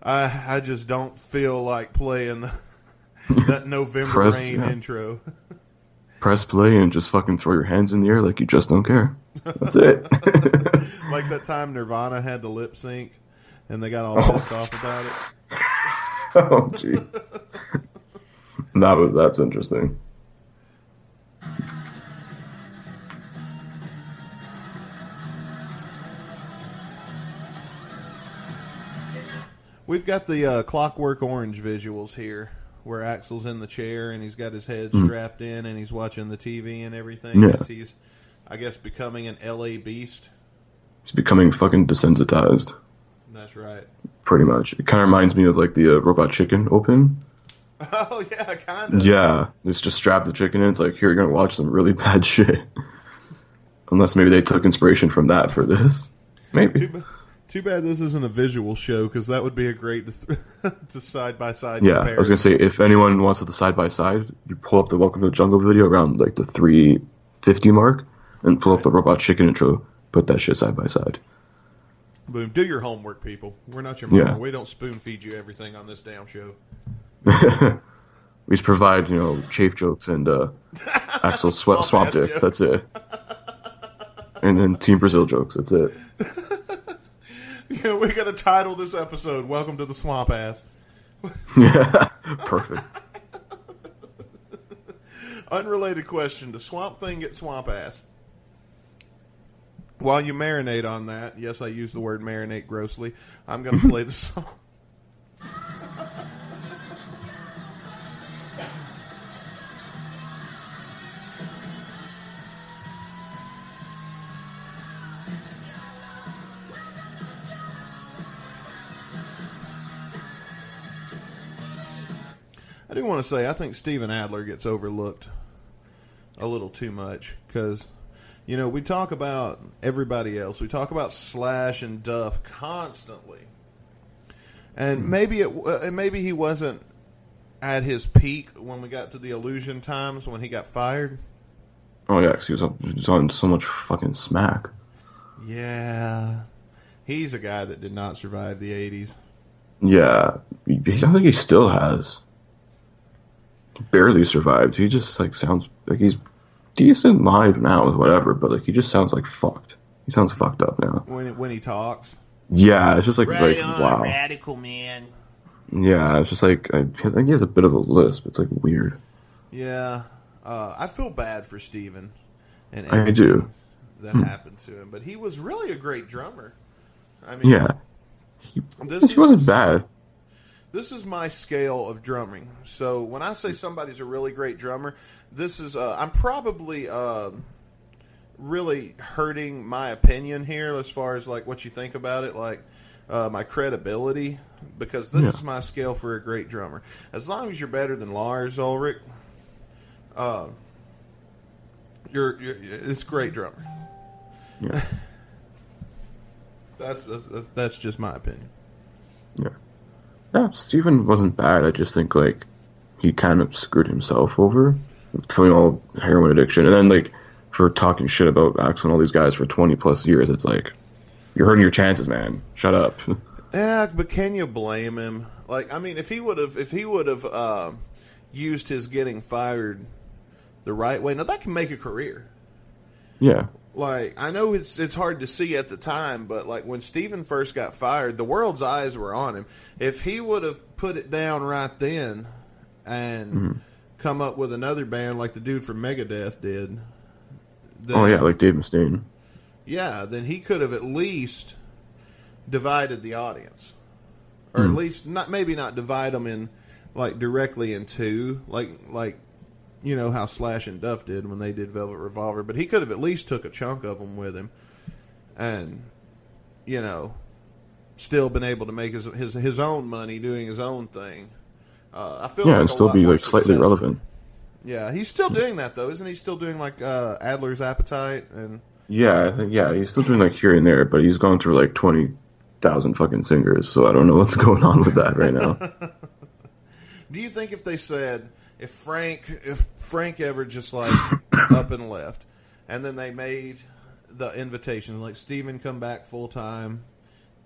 I I just don't feel like playing the, that November
Press-
Rain
yeah.
intro.
Press play and just fucking throw your hands in the air like you just don't care. That's it.
like that time Nirvana had the lip sync and they got all pissed off about it.
oh jeez. That was that's interesting.
We've got the uh, Clockwork Orange visuals here, where Axl's in the chair and he's got his head strapped in and he's watching the TV and everything.
Yeah.
He's, I guess, becoming an LA beast.
He's becoming fucking desensitized,
That's right.
pretty much. It kind of reminds me of like the uh, Robot Chicken open.
Oh yeah, kind of.
Yeah, it's just strap the chicken in. It's like here you're gonna watch some really bad shit. Unless maybe they took inspiration from that for this. Maybe.
Too, Too bad this isn't a visual show because that would be a great to side by side.
Yeah, I was gonna say if anyone wants to the side by side, you pull up the Welcome to the Jungle video around like the 350 mark, and pull up the Robot Chicken intro. Put that shit side by side.
Boom! Do your homework, people. We're not your mama.
Yeah.
We don't spoon feed you everything on this damn show.
We just provide you know chafe jokes and uh, Axl sweat
Swamp
swamp
ass
dicks. That's it. And then Team Brazil jokes. That's it.
Yeah, we're gonna title this episode "Welcome to the Swamp Ass."
Yeah, perfect.
Unrelated question: Does Swamp Thing get swamp ass? While you marinate on that, yes, I use the word marinate grossly. I'm gonna play the song. Do want to say I think Steven Adler gets overlooked a little too much because you know we talk about everybody else. We talk about Slash and Duff constantly, and maybe it uh, maybe he wasn't at his peak when we got to the Illusion times when he got fired.
Oh yeah, 'cause he was, on, he was on so much fucking smack.
Yeah, he's a guy that did not survive the '80s.
Yeah, I don't think he still has. He barely survived. He just like sounds like he's decent live now with whatever, but like he just sounds like fucked. He sounds fucked up now.
When when he talks,
Yeah, it's just like like
on,
wow.
radical man.
Yeah, it's just like I, I think he has a bit of a lisp. It's like weird.
Yeah, uh, I feel bad for Steven and
I do.
that happened to him, but he was really a great drummer. I mean,
Yeah,
this
he wasn't bad.
This is my scale of drumming. So when I say somebody's a really great drummer, this is uh, I'm probably uh, really hurting my opinion here as far as like what you think about it, like uh, my credibility, because this
Yeah.
is my scale for a great drummer. As long as you're better than Lars Ulrich, uh, you're, you're it's great drummer.
Yeah,
That's, that's that's just my opinion.
yeah. Yeah, Steven wasn't bad. I just think like he kind of screwed himself over, feeling all heroin addiction, and then like for talking shit about Axl and all these guys for twenty plus years. It's like you're hurting your chances, man. Shut up.
Yeah, but can you blame him? Like, I mean, if he would have, if he would have uh, used his getting fired the right way, now that can make a career.
yeah,
Like, I know it's it's hard to see at the time, but like when Steven first got fired, the world's eyes were on him. If he would have put it down right then and mm-hmm. come up with another band like the dude from Megadeth did, then,
oh yeah, like Dave Mustaine.
yeah, then he could have at least divided the audience, or at mm-hmm. least not maybe not divide them in like directly in two, like like you know how Slash and Duff did when they did Velvet Revolver. But he could have at least took a chunk of them with him, and you know, still been able to make his his his own money doing his own thing. Uh, I feel
Yeah,
like
and still be like slightly
successful.
relevant.
Yeah, he's still doing that though, isn't he? Still doing like uh, Adler's Appetite and.
Yeah, I think yeah, he's still doing like here and there, but he's gone through like twenty thousand fucking singers, so I don't know what's going on with that right now.
Do you think if they said if Frank if Frank ever just like up and left, and then they made the invitation like Steven come back full time,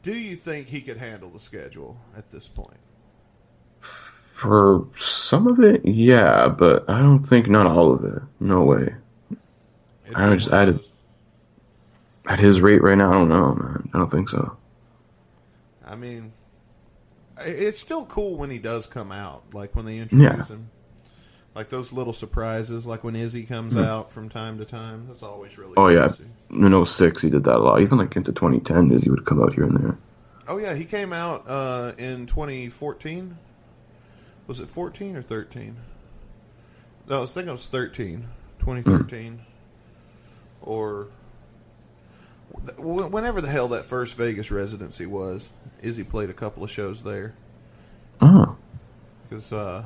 do you think he could handle the schedule at this point?
For some of it, yeah, but I don't think not all of it. No way.
It'd
I just added- At his rate right now, I don't know, man. I don't think so.
I mean, it's still cool when he does come out, like when they introduce
Yeah.
him. Like those little surprises, like when Izzy comes hmm. out from time to time. That's always really.
Oh yeah, in 06 he did that a lot. Even like into 2010, Izzy would come out here and there.
Oh yeah, he came out uh, in 2014. Was it 14 or 13? No, I was thinking it was 13. 2013. Hmm. Or whenever the hell that first Vegas residency was. Izzy played a couple of shows there
Oh,
because uh,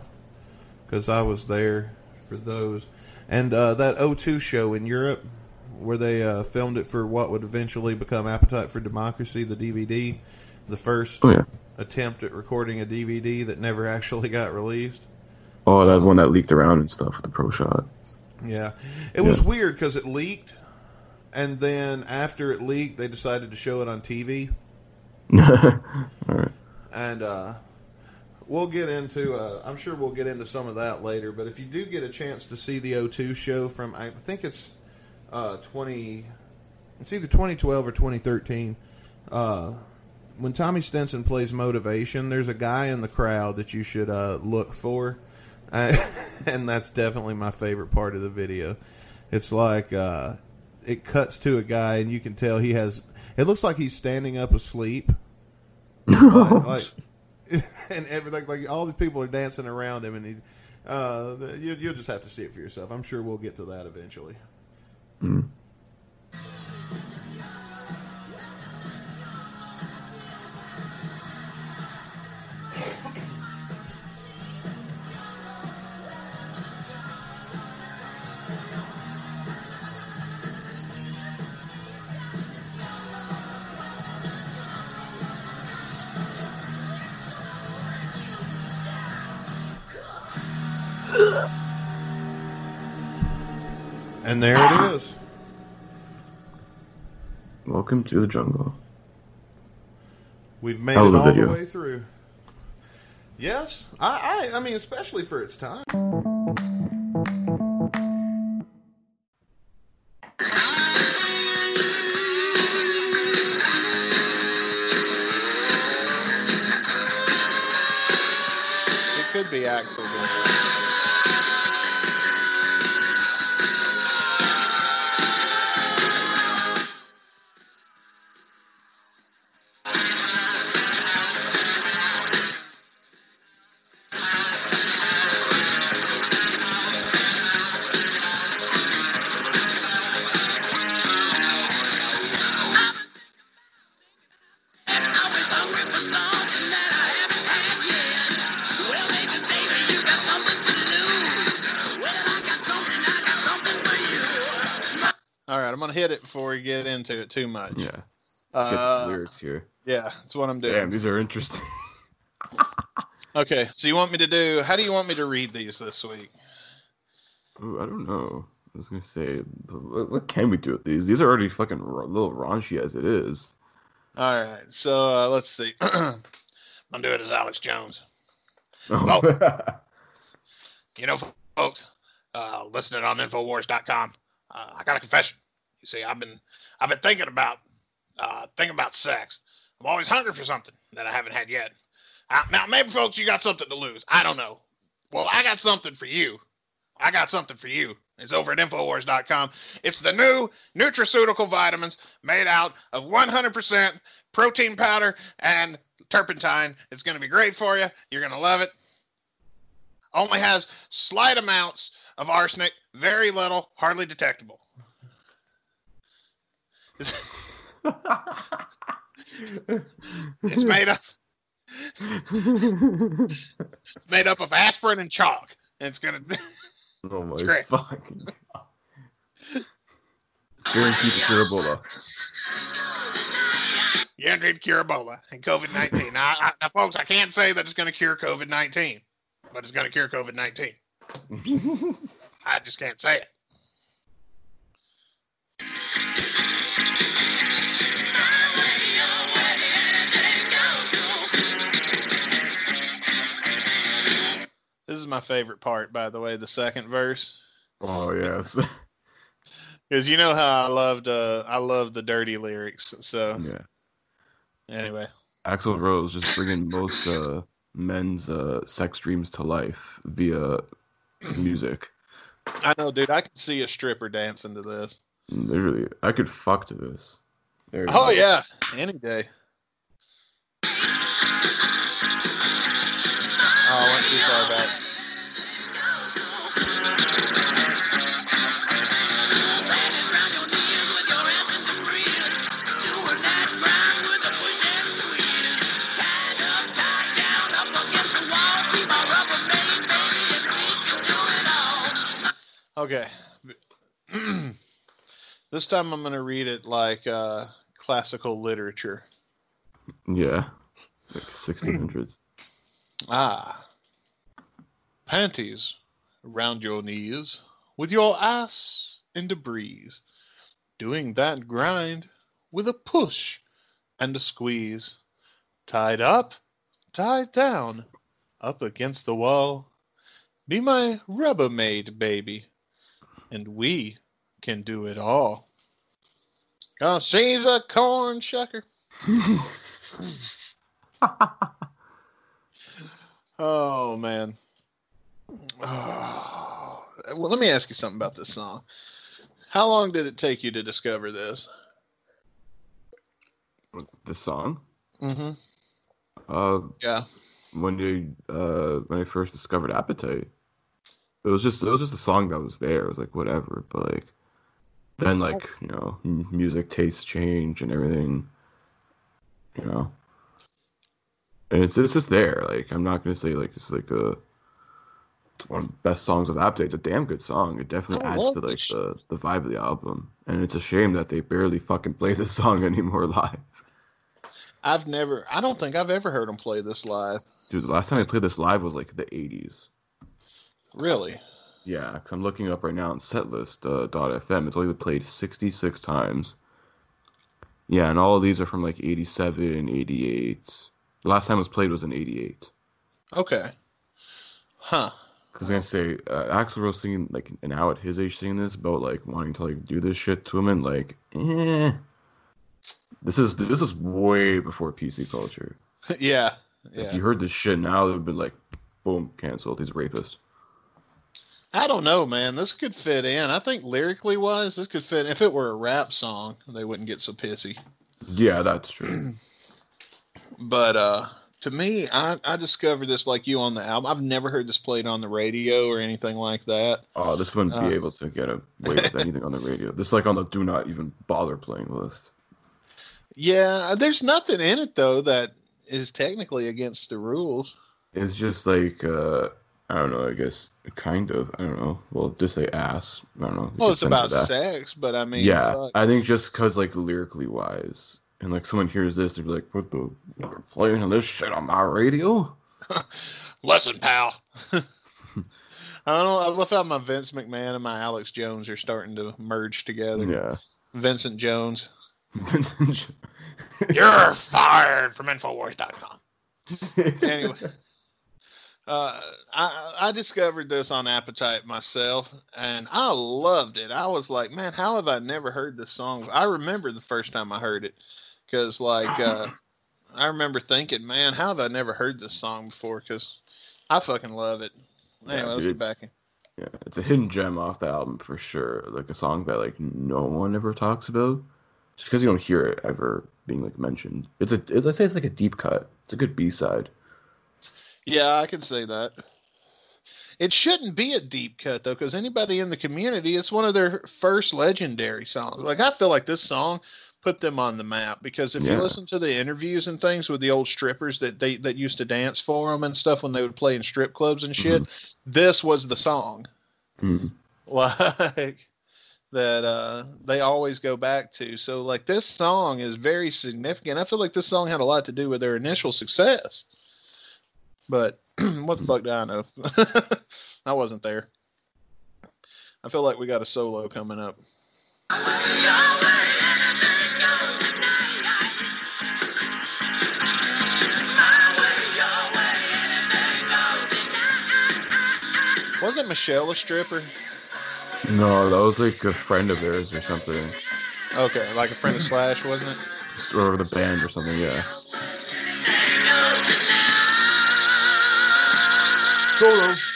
because I was there for those. And uh, that O2 show in Europe where they uh, filmed it for what would eventually become Appetite for Democracy, the DVD, the first
Oh yeah.
attempt at recording a DVD that never actually got released.
Oh, that one that leaked around and stuff with the pro shot.
Yeah, it was weird because it leaked, and then after it leaked, they decided to show it on TV,
All right.
and uh, we'll get into. Uh, I'm sure we'll get into some of that later. But if you do get a chance to see the O2 show from, I think it's uh, 20. It's either 2012 or 2013. Uh, when Tommy Stinson plays Motivation, there's a guy in the crowd that you should uh, look for, and that's definitely my favorite part of the video. It's like uh, it cuts to a guy, and you can tell he has. It looks like he's standing up asleep, like, and everything. Like all these people are dancing around him, and he. Uh, you, you'll just have to see it for yourself. I'm sure we'll get to that eventually. And there it ah. is.
Welcome to the jungle.
We've made
Hell
it
of a
all the
video.
way through. Yes, I, I, I mean, especially for its time.
It could be Axl. I'm gonna hit it before we get into it too much.
Yeah. Let's get
Uh,
the lyrics here.
yeah, that's what I'm doing.
Damn, these are interesting.
Okay, so you want me to do? How do you want me to read these this week?
Ooh, I don't know. I was gonna say, what, what can we do with these? These are already fucking ra- little raunchy as it is.
All right, so uh, let's see. I'm gonna do it as Alex Jones.
Oh.
You know, folks, uh, listening on Infowars.com, uh, I got a confession. See, I've been I've been thinking about uh, thinking about sex. I'm always hungry for something that I haven't had yet. Uh, now, maybe folks, you got something to lose. I don't know. Well, I got something for you. I got something for you. It's over at Infowars.com. It's the new nutraceutical vitamins made out of 100% protein powder and turpentine. It's going to be great for you. You're going to love it. Only has slight amounts of arsenic, very little, hardly detectable. It's made up made up of aspirin and chalk. And it's gonna
oh my
great.
fucking god. Guaranteed to cure Ebola.
guaranteed cure Ebola and COVID nineteen. now, I, now, folks, I can't say that it's gonna cure COVID nineteen, but it's gonna cure COVID nineteen. I just can't say it. Is my favorite part, by the way, the second verse.
oh yes.
Because you know how I loved uh I loved the dirty lyrics. So
yeah.
anyway.
Axl Rose just bringing most uh, men's uh, sex dreams to life via music.
I know, dude, I could see a stripper dancing to this.
Literally, I could fuck to this. There
Oh yeah. Any day. Okay.
This time I'm going to read it like uh, classical literature.
Yeah, like 1600s.
Ah. Panties round your knees, with your ass in the breeze, doing that grind with a push and a squeeze. Tied up, tied down, up against the wall. Be my rubber Rubbermaid, baby, and we can do it all. Oh, she's a corn shucker. oh man. Oh. Well, let me ask you something about this song. How long did it take you to discover this?
the song.
Mm-hmm.
Uh,
Yeah.
when you uh when I first discovered Appetite, it was just it was just a song that was there. It was like whatever, but like then like oh. you know music tastes change and everything, you know. And it's it's just there. Like I'm not gonna say like it's like a one of the best songs of Appetite. It's a damn good song. It definitely
I
adds to like the the vibe of the album. And it's a shame that they barely fucking play this song anymore live.
I've never. I don't think I've ever heard them play this live.
Dude, the last time I played this live was like the 80s.
Really?
Yeah, because I'm looking up right now on setlist.fm. uh, It's only been played 66 times. Yeah, and all of these are from like 87, and 88. The last time it was played was in 88.
Okay. Huh.
Because I was gonna say, uh, Axl Rose singing like an hour at his age singing this about like wanting to like do this shit to women, like, eh. This is this is way before PC culture.
yeah.
If you heard this shit now, it would be like, boom, canceled. He's a rapist.
I don't know, man. This could fit in. I think lyrically wise, this could fit. If it were a rap song, they wouldn't get so pissy.
Yeah, that's true.
But uh to me, I, I discovered this like you on the album. I've never heard this played on the radio or anything like that.
Oh, this wouldn't
Uh.
be able to get away with anything on the radio. This like on the do not even bother playing list.
Yeah, there's nothing in it though that is technically against the rules.
It's just like uh I don't know, I guess kind of. I don't know. Well, just say ass. I don't know.
Well, it's about sex, but I mean,
yeah,
fuck.
I think just because like lyrically wise, and like someone hears this, they'd be like, "What the? You're playing this shit on my radio?"
Listen, pal.
I don't know. I love how my Vince McMahon and my Alex Jones are starting to merge together.
Yeah.
Vincent Jones. Vincent.
You're fired from Infowars.com.
Anyway, uh, I I discovered this on Appetite myself, and I loved it. I was like, man, how have I never heard this song? I remember the first time I heard it, because like uh, I remember thinking, man, how have I never heard this song before? Because I fucking love it.
Yeah,
let's
dude,
get
it's-
back in.
yeah, it's a hidden gem off the album for sure. Like a song that like no one ever talks about, just because you don't hear it ever being like mentioned. It's a, it's, I say it's like a deep cut. It's a good B side.
Yeah, I can say that. It shouldn't be a deep cut though, because anybody in the community, it's one of their first legendary songs. Like I feel like this song put them on the map because if you listen to the interviews and things with the old strippers that they that used to dance for them and stuff when they would play in strip clubs and shit, this was the song
Mm.
like that uh they always go back to. So like this song is very significant. I feel like this song had a lot to do with their initial success. But what the fuck do I know? I wasn't there. I feel like we got a solo coming up. Wasn't Michelle a stripper?
No, that was like a friend of theirs or something,
Okay, like a friend of Slash, wasn't it?
or the band or something. Yeah. Solo.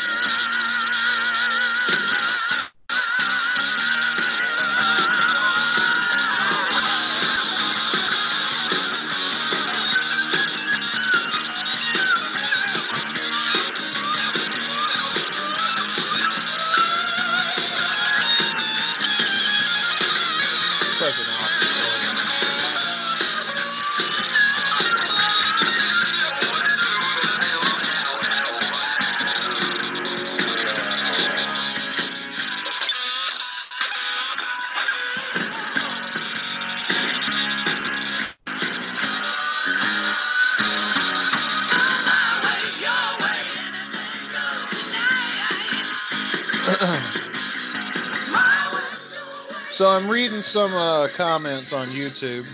Some uh, comments on YouTube.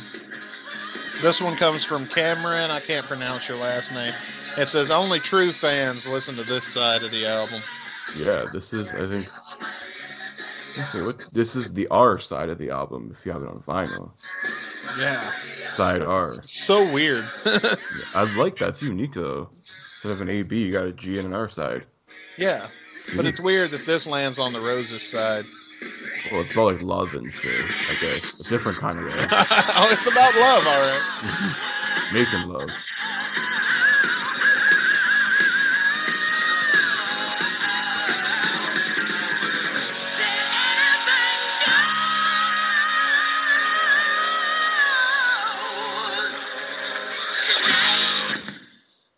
This one comes from Cameron. I can't pronounce your last name. It says only true fans listen to this side of the album.
Yeah, this is I think. what- This is the R side of the album. If you have it on vinyl,
Yeah.
side R.
So weird.
I like that. It's unique though. Instead of an A B, you got a G and an R side.
yeah. But it's weird that this lands on the Roses side.
Well, it's about like love and shit. I guess a different kind of way.
oh, it's about love, all right.
Making love.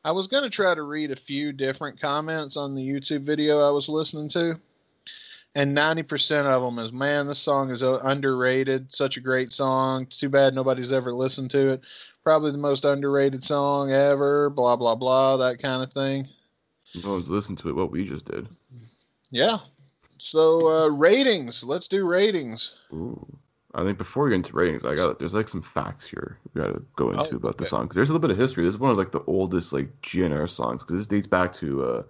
I was going to try to read a few different comments on the YouTube video I was listening to. And 90% of them is, man, this song is underrated. Such a great song. Too bad nobody's ever listened to it. Probably the most underrated song ever. Blah, blah, blah. That kind of thing.
No one's listened to it. What we just did.
Yeah. So, uh, ratings. Let's do ratings.
Ooh. I think before we get into ratings, I got there's like some facts here we got to go into
Oh,
about the song because there's a little bit of history. This is one of like the oldest like GNR songs because this dates back to uh,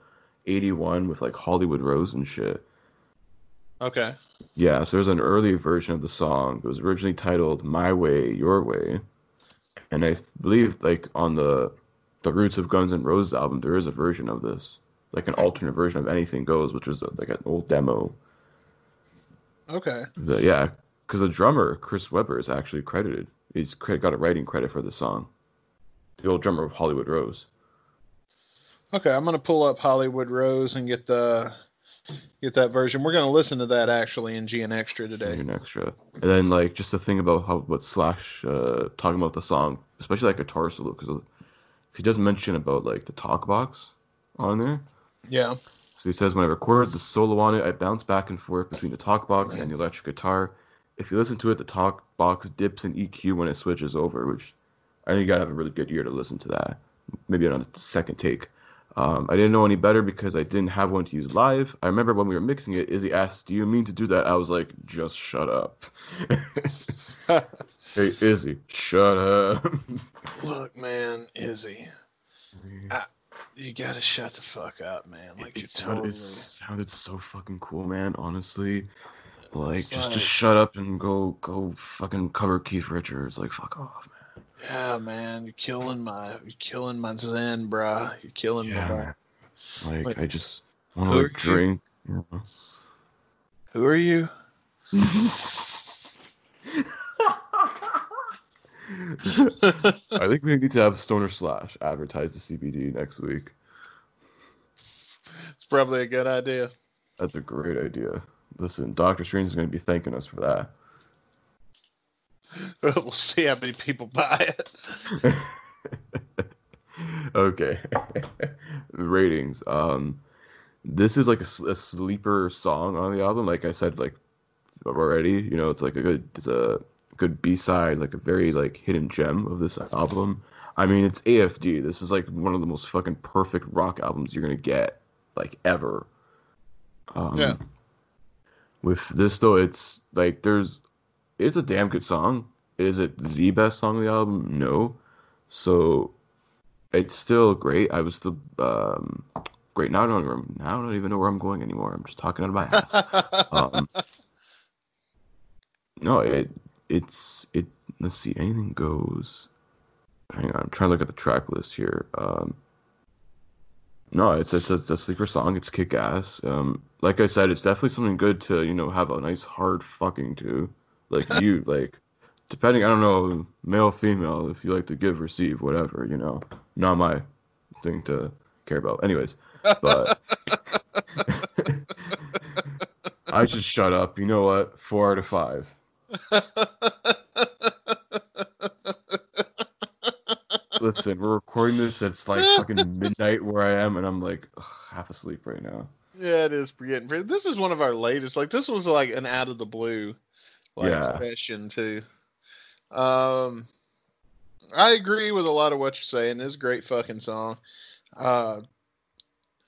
'81 with like Hollywood Rose and shit.
Okay.
Yeah, so there's an early version of the song. It was originally titled "My Way, Your Way," and I believe like on the the Roots of Guns N' Roses album, there is a version of this, like an alternate version of Anything Goes, which was like an old demo.
Okay.
The, yeah, because the drummer Chris Weber is actually credited. He's got a writing credit for the song. The old drummer of Hollywood Rose.
Okay. I'm going to pull up Hollywood Rose and get the. Get that version. We're going to listen to that actually in GN Extra today.
An extra, and then like just the thing about how what Slash uh, talking about the song, especially like guitar solo, because he does mention about like the talk box on there.
Yeah.
So he says, when I recorded the solo on it, I bounced back and forth between the talk box and the electric guitar. If you listen to it, the talk box dips in EQ when it switches over, which I think you gotta have a really good ear to listen to that. Maybe on a second take. Um, I didn't know any better because I didn't have one to use live. I remember when we were mixing it, Izzy asked, "Do you mean to do that?" I was like, "Just shut up." hey Izzy, shut up.
Look, man, Izzy, you gotta shut the fuck up, man. Like you're
it, sounded,
totally.
it sounded so fucking cool, man. Honestly, like
It's
just
like-
just shut up and go go fucking cover Keith Richards. Like fuck off, man.
Yeah, man, you're killing my, you're killing my zen, bruh. You're killing
Yeah,
my.
man. Like I just want to like drink. You know?
Who are you?
I think we need to have Stoner Slash advertise the CBD next week.
It's probably a good idea.
That's a great idea. Listen, Doctor Strange is going to be thanking us for that.
we'll see how many people buy it.
okay. Ratings. Um, this is like a sleeper song on the album. Like I said, like already, you know, it's like a good, it's a good B side, like a very like hidden gem of this album. I mean, it's AFD. This is like one of the most fucking perfect rock albums you're gonna get, like ever. Um,
Yeah.
With this though, it's like there's, it's a damn good song. Is it the best song on the album? No. So it's still great. I was still um, great. Now I don't remember, now I don't even know where I'm going anymore. I'm just talking out of my ass. um, no, it it's it. Let's see. Anything goes. Hang on. I'm trying to look at the track list here. Um, no, it's it's, it's a sleeper song. It's kick ass. Um, like I said, it's definitely something good to you know have a nice hard fucking to. Like you like, depending. I don't know, male female. If you like to give, receive, whatever. You know, not my thing to care about. Anyways, but I just shut up. You know what? Four out of five. Listen, we're recording this. It's like fucking midnight where I am, and I'm like ugh, half asleep right now.
yeah, it is getting. This is one of our latest. Like this was like an out of the blue, like
Yeah.
session too. Um, I agree with a lot of what you're saying. It's a great fucking song. Uh,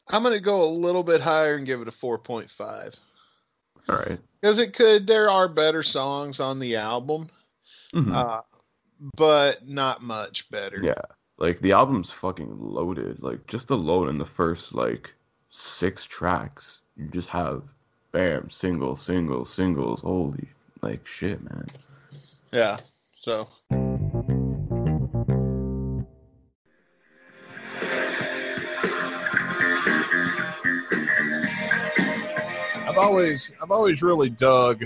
I'm gonna go a little bit higher and give it a 4.5.
All right.
because it could. There are better songs on the album,
Mhm.
uh, but not much better.
Yeah, like the album's fucking loaded. Like just alone in the first like six tracks, you just have bam, single, single, singles. Holy like shit, man.
Yeah. So
I've always I've always really dug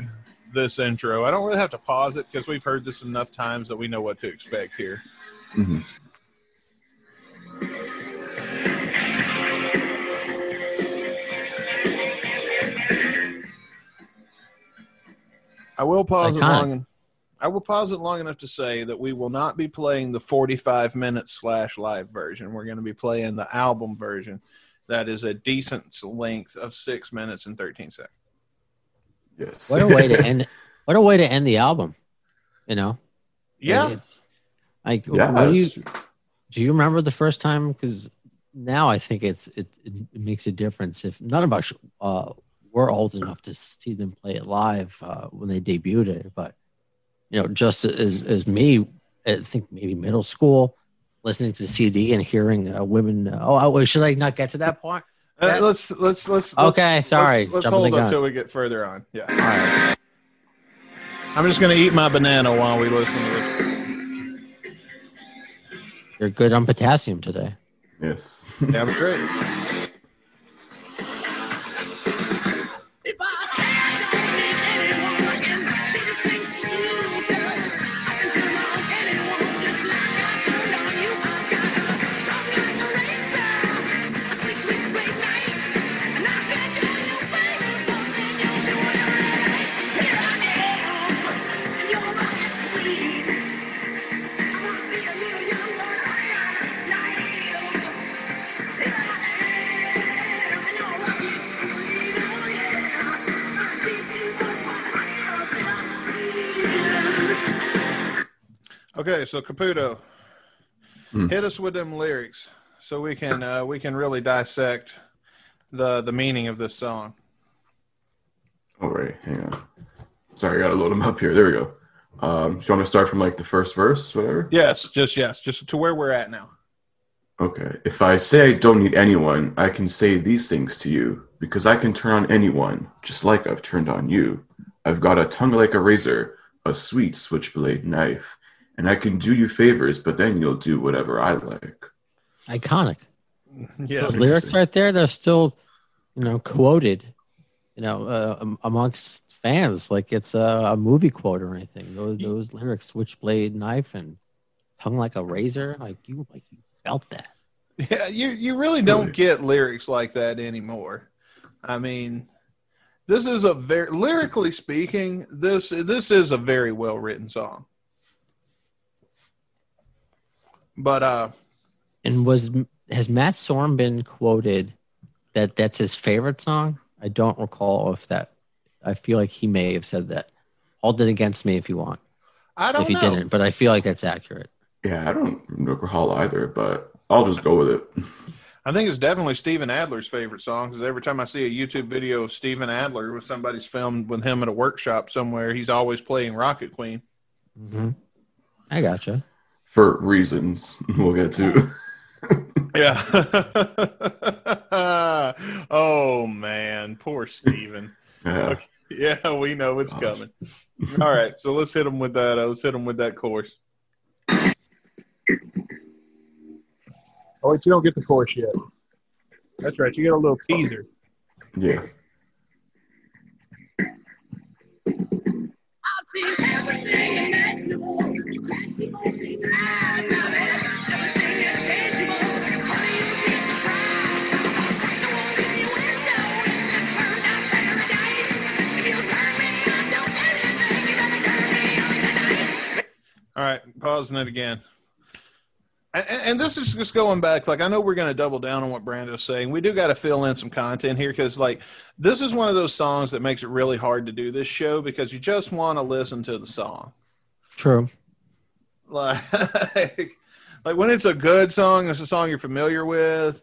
this intro. I don't really have to pause it because we've heard this enough times that we know what to expect here.
hmm
I will pause it long. I will pause it long enough to say that we will not be playing the 45 minute slash live version. We're going to be playing the album version. That is a decent length of six minutes and 13 seconds.
Yes.
What a way to end! What a way to end the album. You know.
Yeah.
Like, Like,
yeah.
what do you
true.
do? You remember the first time? Because now I think it's it, it, it makes a difference. If none of us uh, were old enough to see them play it live uh, when they debuted it, but you know, just as as me, I think maybe middle school, listening to CD and hearing uh, women. Uh, oh, wait, should I not get to that point?
Uh, let's, let's, let's,
Okay,
let's-
sorry,
Let's, let's hold
the
up
gun.
till we get further on. Yeah.
All right.
I'm just going to eat my banana while we listen to this.
You're good on potassium today.
Yes.
Damn straight. Okay, so Caputo,
Hmm.
hit us with them lyrics so we can uh, we can really dissect the the meaning of this song.
All right. Hang on. Sorry, I gotta load them up here. There we go. Um, do you want to start from like the first verse, whatever?
Yes, just yes, just to where we're at now.
Okay. If I say I don't need anyone, I can say these things to you because I can turn on anyone, just like I've turned on you. I've got a tongue like a razor, a sweet switchblade knife, and I can do you favors, but then you'll do whatever I like.
Iconic.
Yeah,
Those lyrics right there, they're still, you know, quoted, you know, uh, amongst fans like it's a, a movie quote or anything. Those, those lyrics, switchblade knife and tongue like a razor, like you, like you felt that.
yeah, you you really don't get lyrics like that anymore. I mean, this is a very lyrically speaking, this this is a very well written song. But uh
And was has Matt Sorum been quoted that that's his favorite song? I don't recall if that. I feel like he may have said that. Hold it against me if you want.
I don't
If he
know.
didn't, but I feel like that's accurate.
Yeah, I don't recall either, but I'll just go with it.
I think it's definitely Steven Adler's favorite song because every time I see a YouTube video of Steven Adler with somebody's filmed with him at a workshop somewhere, he's always playing Rocket Queen.
hmm I gotcha.
For reasons we'll get to.
Yeah. oh man, poor Steven.
Yeah.
Yeah, we know it's
Gosh.
coming. All right, so let's hit him with that. Uh, let's hit him with that chorus. Oh wait, you don't get the course yet. That's right. You get a little teaser.
Yeah.
I've seen everything imaginable.
All right, pausing it again. And, and this is just going back. Like I know we're going to double down on what Brando's saying. We do got to fill in some content here because, like, this is one of those songs that makes it really hard to do this show because you just want to listen to the song.
True.
Like, like when it's a good song, it's a song you're familiar with.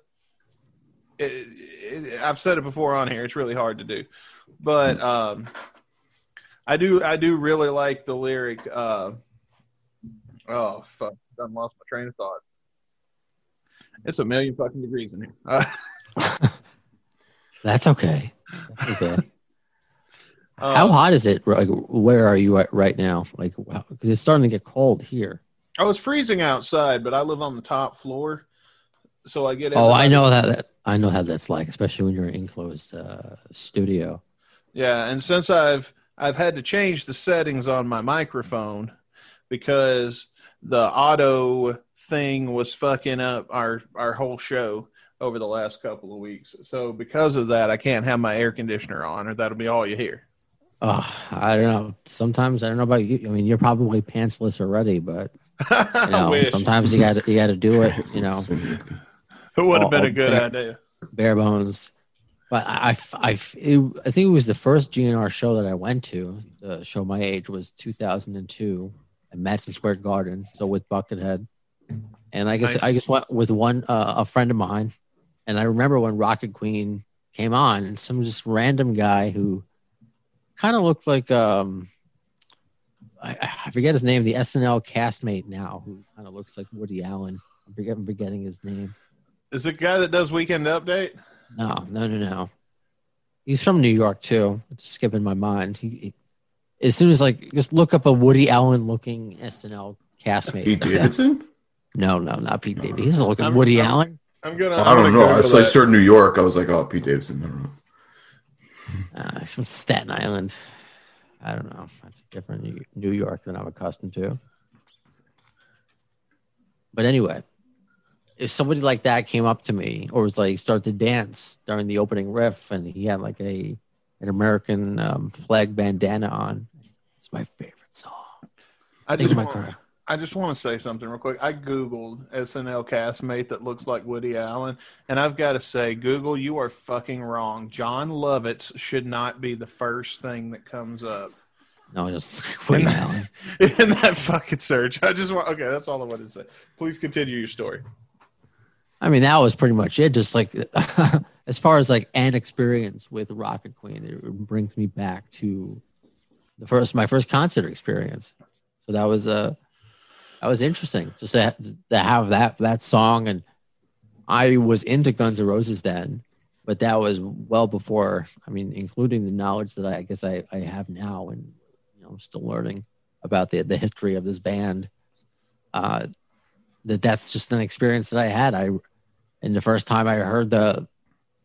it, it, I've said it before on here. It's really hard to do, but um, I do I do really like the lyric. Uh, oh fuck! I lost my train of thought. It's a million fucking degrees in here. Uh,
That's okay. That's okay.
Uh,
How hot is it? Like, where are you at right now? Like, because it's starting to get cold here.
Oh, it's freezing outside, but I live on the top floor, so I get.
Oh, I know that, that. I know how that's like, especially when you're in an enclosed uh, studio.
Yeah, and since I've I've had to change the settings on my microphone because the auto thing was fucking up our our whole show over the last couple of weeks. So because of that, I can't have my air conditioner on, or that'll be all you hear.
Oh, I don't know. Sometimes I don't know about you. I mean, you're probably pantsless already, but you know, sometimes you got you got to do it. You know,
it would have been a good
yeah.
idea.
bare bones. But I, I, I, it, I think it was the first GNR show that I went to. The show my age was 2002 at Madison Square Garden. So with Buckethead, and I guess
Nice.
I just went with one uh, a friend of mine, and I remember when Rocket Queen came on, and some just random guy who kind of looked like um, I, I forget his name, the SNL castmate now, who kind of looks like Woody Allen. I'm forget- I'm forgetting his name.
Is it the guy that does Weekend Update?
No, no, no, no. He's from New York too. It's skipping my mind. He, he- as soon as like just look up a Woody Allen looking SNL castmate.
Pete Davidson?
No, no, not Pete Davidson. He's doesn't look
I'm-
Woody
I'm-
Allen.
I'm gonna.
I
I'm
don't
gonna
know. I
Google
saw I started New York. I was like, oh, Pete Davidson.
Uh, from Staten Island. I don't know. That's different New- New York than I'm accustomed to. But anyway, if somebody like that came up to me or was like start to dance during the opening riff and he had like a an American um, flag bandana on, it's my favorite song.
I
Think
just
my
want,
career.
I just want to say something real quick. I googled SNL castmate that looks like Woody Allen, and I've got to say, Google, you are fucking wrong. Jon Lovitz should not be the first thing that comes up
No, I just Woody Allen.
in that fucking search. I just want. Okay, that's all I wanted to say. Please continue your story.
I mean, that was pretty much it. Just like as far as like an experience with Rocket Queen, it brings me back to the first my first concert experience. So that was uh that was interesting just to, to have that that song and I was into Guns N' Roses then, but that was well before. I mean, including the knowledge that I, I guess I, I have now, and you know, I'm still learning about the the history of this band. Uh, that that's just an experience that I had. I and the first time I heard the,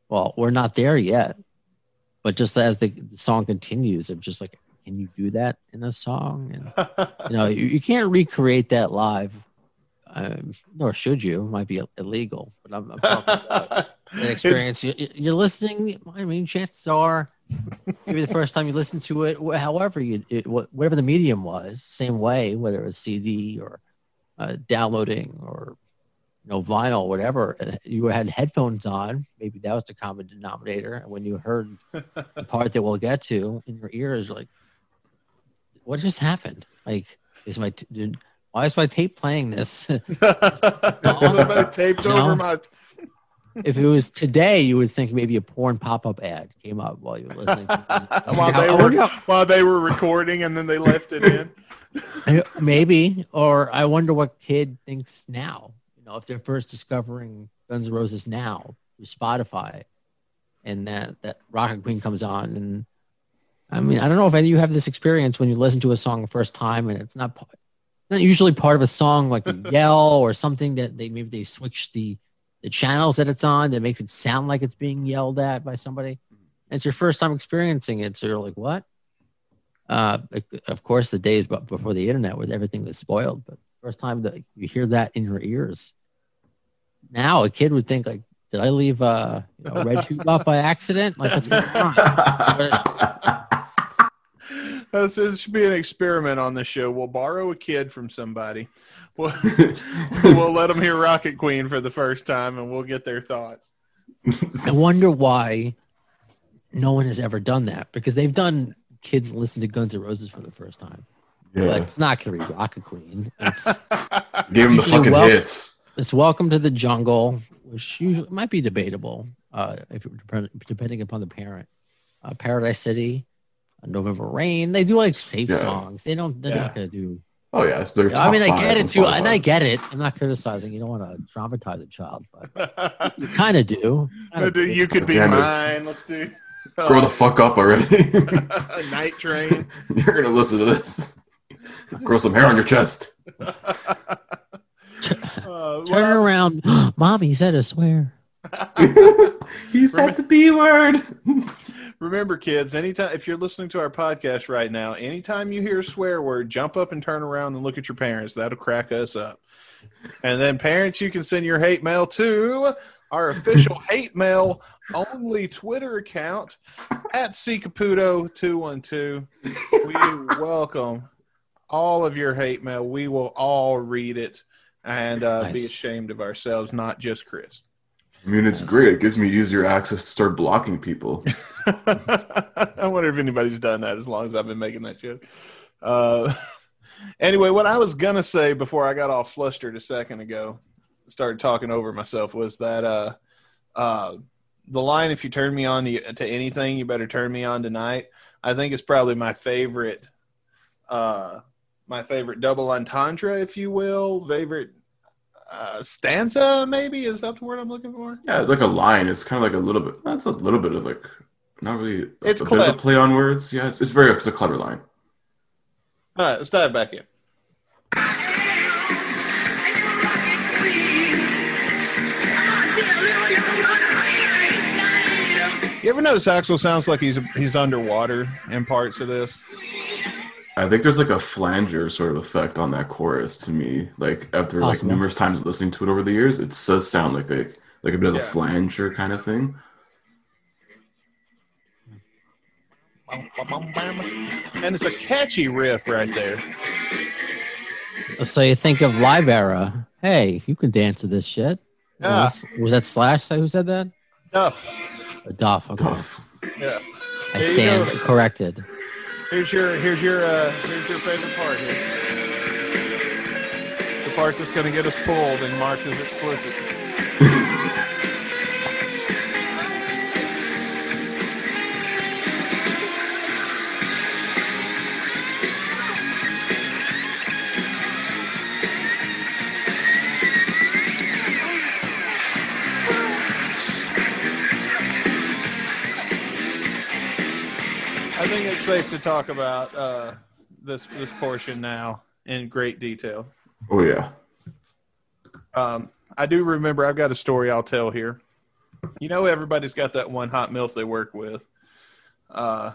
well, we're not there yet, but just as the, the song continues, I'm just like, can you do that in a song? And you know, you, you can't recreate that live, um, nor should you. It might be illegal, but I'm, I'm talking about an experience. You, you- you're listening. I mean, chances are, maybe the first time you listen to it, however you, it, whatever the medium was, same way, whether it was CD or uh, downloading or you know vinyl, whatever. You had headphones on. Maybe that was the common denominator. And when you heard the part that we'll get to in your ears, like, what just happened? Like, is my t- dude? Why is my tape playing this?
Somebody taped
No.
over my.
if it was today, you would think maybe a porn pop-up ad came up while you were listening.
While they were while they were recording, and then they left it in.
maybe, or I wonder what kid thinks now. You know, if they're first discovering Guns N' Roses now through Spotify, and that that Rocket Queen comes on, and I mean, I don't know if any of you have this experience when you listen to a song the first time, and it's not it's not usually part of a song like a yell or something that they maybe they switch the the channels that it's on that makes it sound like it's being yelled at by somebody. And it's your first time experiencing it, so you're like, what? Uh, of course, the days before the internet, where everything was spoiled, but first time that you hear that in your ears. Now, a kid would think like, "Did I leave uh, you know, RedTube up by accident? Like, what's going on?"
This is- should be an experiment on this show. We'll borrow a kid from somebody. We'll, we'll let them hear Rocket Queen for the first time, and we'll get their thoughts.
I wonder why no one has ever done that because they've done kids listen to Guns N' Roses for the first time. But it's not going to be Rocket Queen. It's
Gave him the fucking
well-
hits.
it's Welcome to the Jungle, which usually might be debatable. Uh, if it, depending upon the parent, uh, Paradise City, November Rain. They do like safe
Yeah.
songs. They don't. They're
Yeah.
not gonna do.
Oh yeah, it's their
I mean, I get it
on
too, and I get it. I'm not criticizing. You don't want to traumatize a child, but you kind of do. Kinda do.
you could be
Damn it.
mine. Let's do
Grow the fuck up already.
Night Train.
You're gonna listen to this. Grow some hair on your chest.
Uh,
Turn
well,
around, mommy said a swear.
he said the B word.
Remember, kids, anytime if you're listening to our podcast right now, anytime you hear a swear word, jump up and turn around and look at your parents. That'll crack us up. And then, parents, you can send your hate mail to our official hate mail only Twitter account at Caputo212. We welcome all of your hate mail. We will all read it and uh, be ashamed of ourselves, not just Chris.
I mean, it's
Yes.
great. It gives me easier access to start blocking people.
I wonder if anybody's done that as long as I've been making that joke. Uh, anyway, what I was gonna say before I got all flustered a second ago, started talking over myself, was that uh, uh, the line "If you turn me on to, to anything, you better turn me on tonight." I think it's probably my favorite, uh, my favorite double entendre, if you will, favorite uh, stanza. Maybe is that the word I'm looking for?
Yeah, like a line. It's kind of like a little bit. That's a little bit of like, not really. A,
It's
a bit of
clever.
a play on words. Yeah, it's, it's very. It's a clever line.
All right, let's dive back in. You ever notice Axl sounds like he's he's underwater in parts of this?
I think there's like a flanger sort of effect on that chorus to me. Like after like numerous times listening to it over the years, it does sound like a like a bit of
Yeah.
a flanger kind of thing.
And it's a catchy riff right there.
So you think of Live Era. Hey, you can dance to this shit.
Yeah.
Was, was that Slash who said that?
Duff.
Or Duff. Okay.
Tough.
Yeah.
I stand corrected.
Here's your here's your uh, here's your favorite part here. The part that's gonna get us pulled and marked as explicit. Safe to talk about uh, this this portion now in great detail.
Oh yeah.
Um, I do remember. I've got a story I'll tell here. You know, everybody's got that one hot milf they work with. Uh,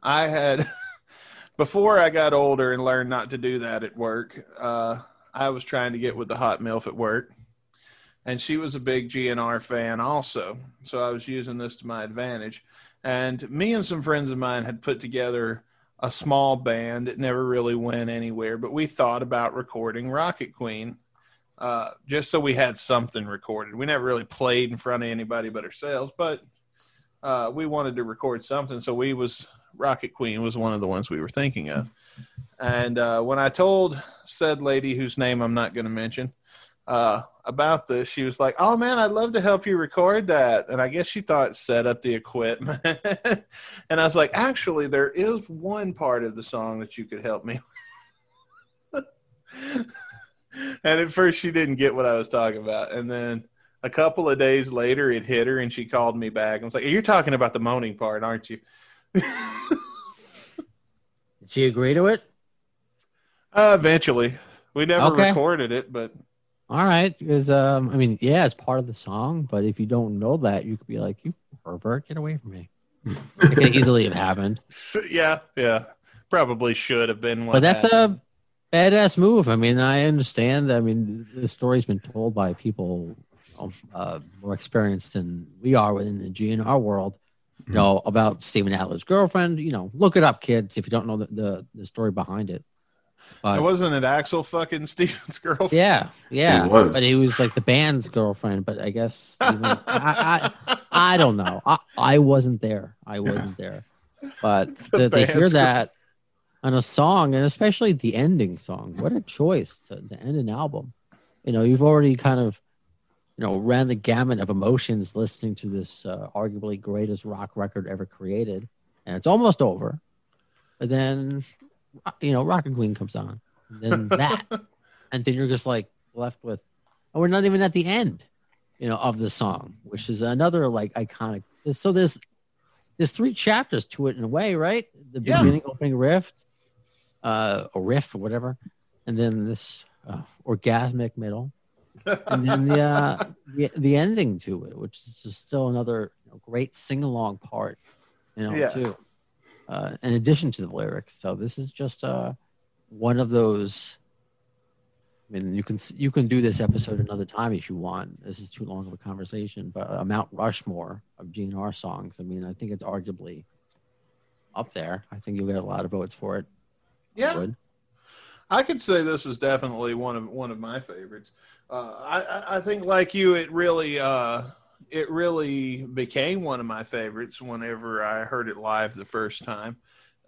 I had before I got older and learned not to do that at work. Uh, I was trying to get with the hot milf at work, and she was a big GNR fan also. So I was using this to my advantage. And me and some friends of mine had put together a small band. It never really went anywhere, but we thought about recording Rocket Queen uh, just so we had something recorded. We never really played in front of anybody but ourselves, but uh, we wanted to record something. So we was Rocket Queen was one of the ones we were thinking of. And uh, when I told said lady whose name I'm not going to mention uh, about this, she was like, "Oh man, I'd love to help you record that." And I guess she thought set up the equipment. and I was like, "Actually, there is one part of the song that you could help me." and at first she didn't get what I was talking about. And then a couple of days later it hit her and she called me back. I was like, You're talking about the moaning part, aren't you?
Did she agree to it?
Uh, eventually. We never
Okay.
recorded it, but
All right, because um, I mean, yeah, it's part of the song, but if you don't know that, you could be like, "You pervert, get away from me." It could easily have happened,
yeah, yeah. Probably should have been
but that's a badass move. I mean, I understand. I mean, the story's been told by people uh, more experienced than we are within the GNR world. You know about Steven Adler's girlfriend. You know, look it up, kids, if you don't know the the, the story behind it. But
wasn't it Axl fucking Steven's girlfriend?
Yeah, yeah.
He was.
But he was like the band's girlfriend. But I guess Steven, I, I, I don't know. I, I wasn't there. I wasn't there. But
The
to, to hear
band's
that on a song, and especially the ending song, what a choice to, to end an album. You know, you've already kind of you know, ran the gamut of emotions listening to this uh, arguably greatest rock record ever created, and it's almost over. But then, you know, Rocket Queen comes on, and then that, and then you're just like left with, oh, we're not even at the end, you know, of the song, which is another like iconic. So there's there's three chapters to it in a way, right? The
Yeah.
beginning, opening riff, uh, a riff or whatever, and then this uh, orgasmic middle, and then the, uh, the the ending to it, which is just still another you know, great sing along part, you know,
Yeah.
too. Uh, in addition to the lyrics, so this is just uh, one of those. I mean, you can you can do this episode another time if you want. This is too long of a conversation, but a Mount Rushmore of GNR songs. I mean, I think it's arguably up there. I think you'll get a lot of votes for it.
Yeah. I could say this is definitely one of one of my favorites. Uh, I, I I think like you, it really uh, it really became one of my favorites whenever I heard it live the first time.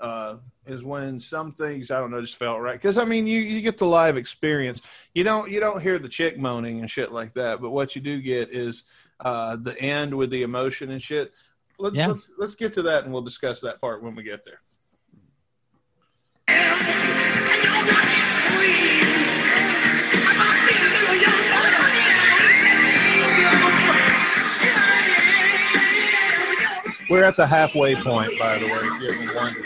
Uh, is when some things I don't know just felt right because I mean you you get the live experience. You don't you don't hear the chick moaning and shit like that, but what you do get is uh, the end with the emotion and shit. Let's
Yeah.
let's let's get to that and we'll discuss that part when we get there. We're at the halfway point, by the way. If you ever wondered.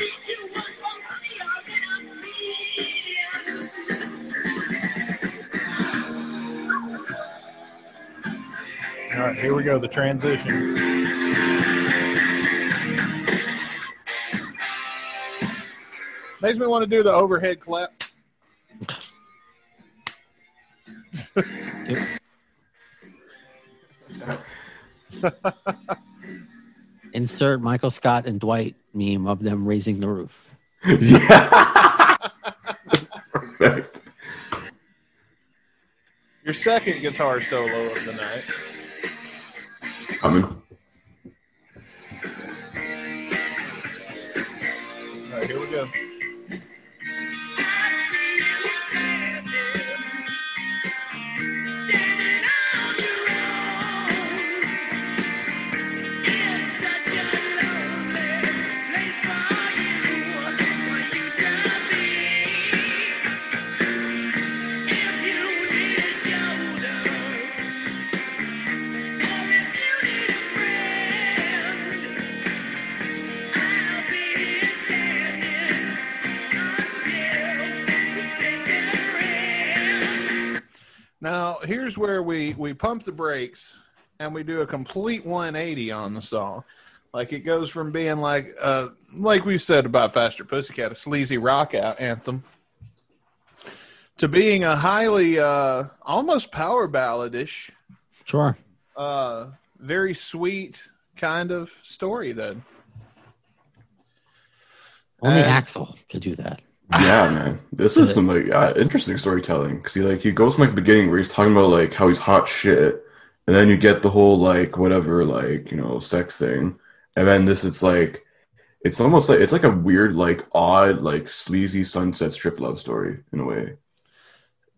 All right, here we go. The transition. Makes me want to do the overhead clap.
Insert Michael Scott and Dwight meme of them raising the roof.
yeah. Perfect.
Your second guitar solo of the night.
Coming.
All right, here we go. Now, here's where we we pump the brakes and we do a complete 180 on the song. Like it goes from being like uh like we said about Faster Pussycat, a sleazy rock out anthem, to being a highly uh almost power balladish,
Sure.
uh very sweet kind of story then.
Only
And-
Axl could do that.
Yeah, man. This is some like uh, interesting storytelling because he like he goes from like the beginning where he's talking about like how he's hot shit, and then you get the whole like whatever like you know sex thing, and then this it's like it's almost like it's like a weird like odd like sleazy sunset strip love story in a way.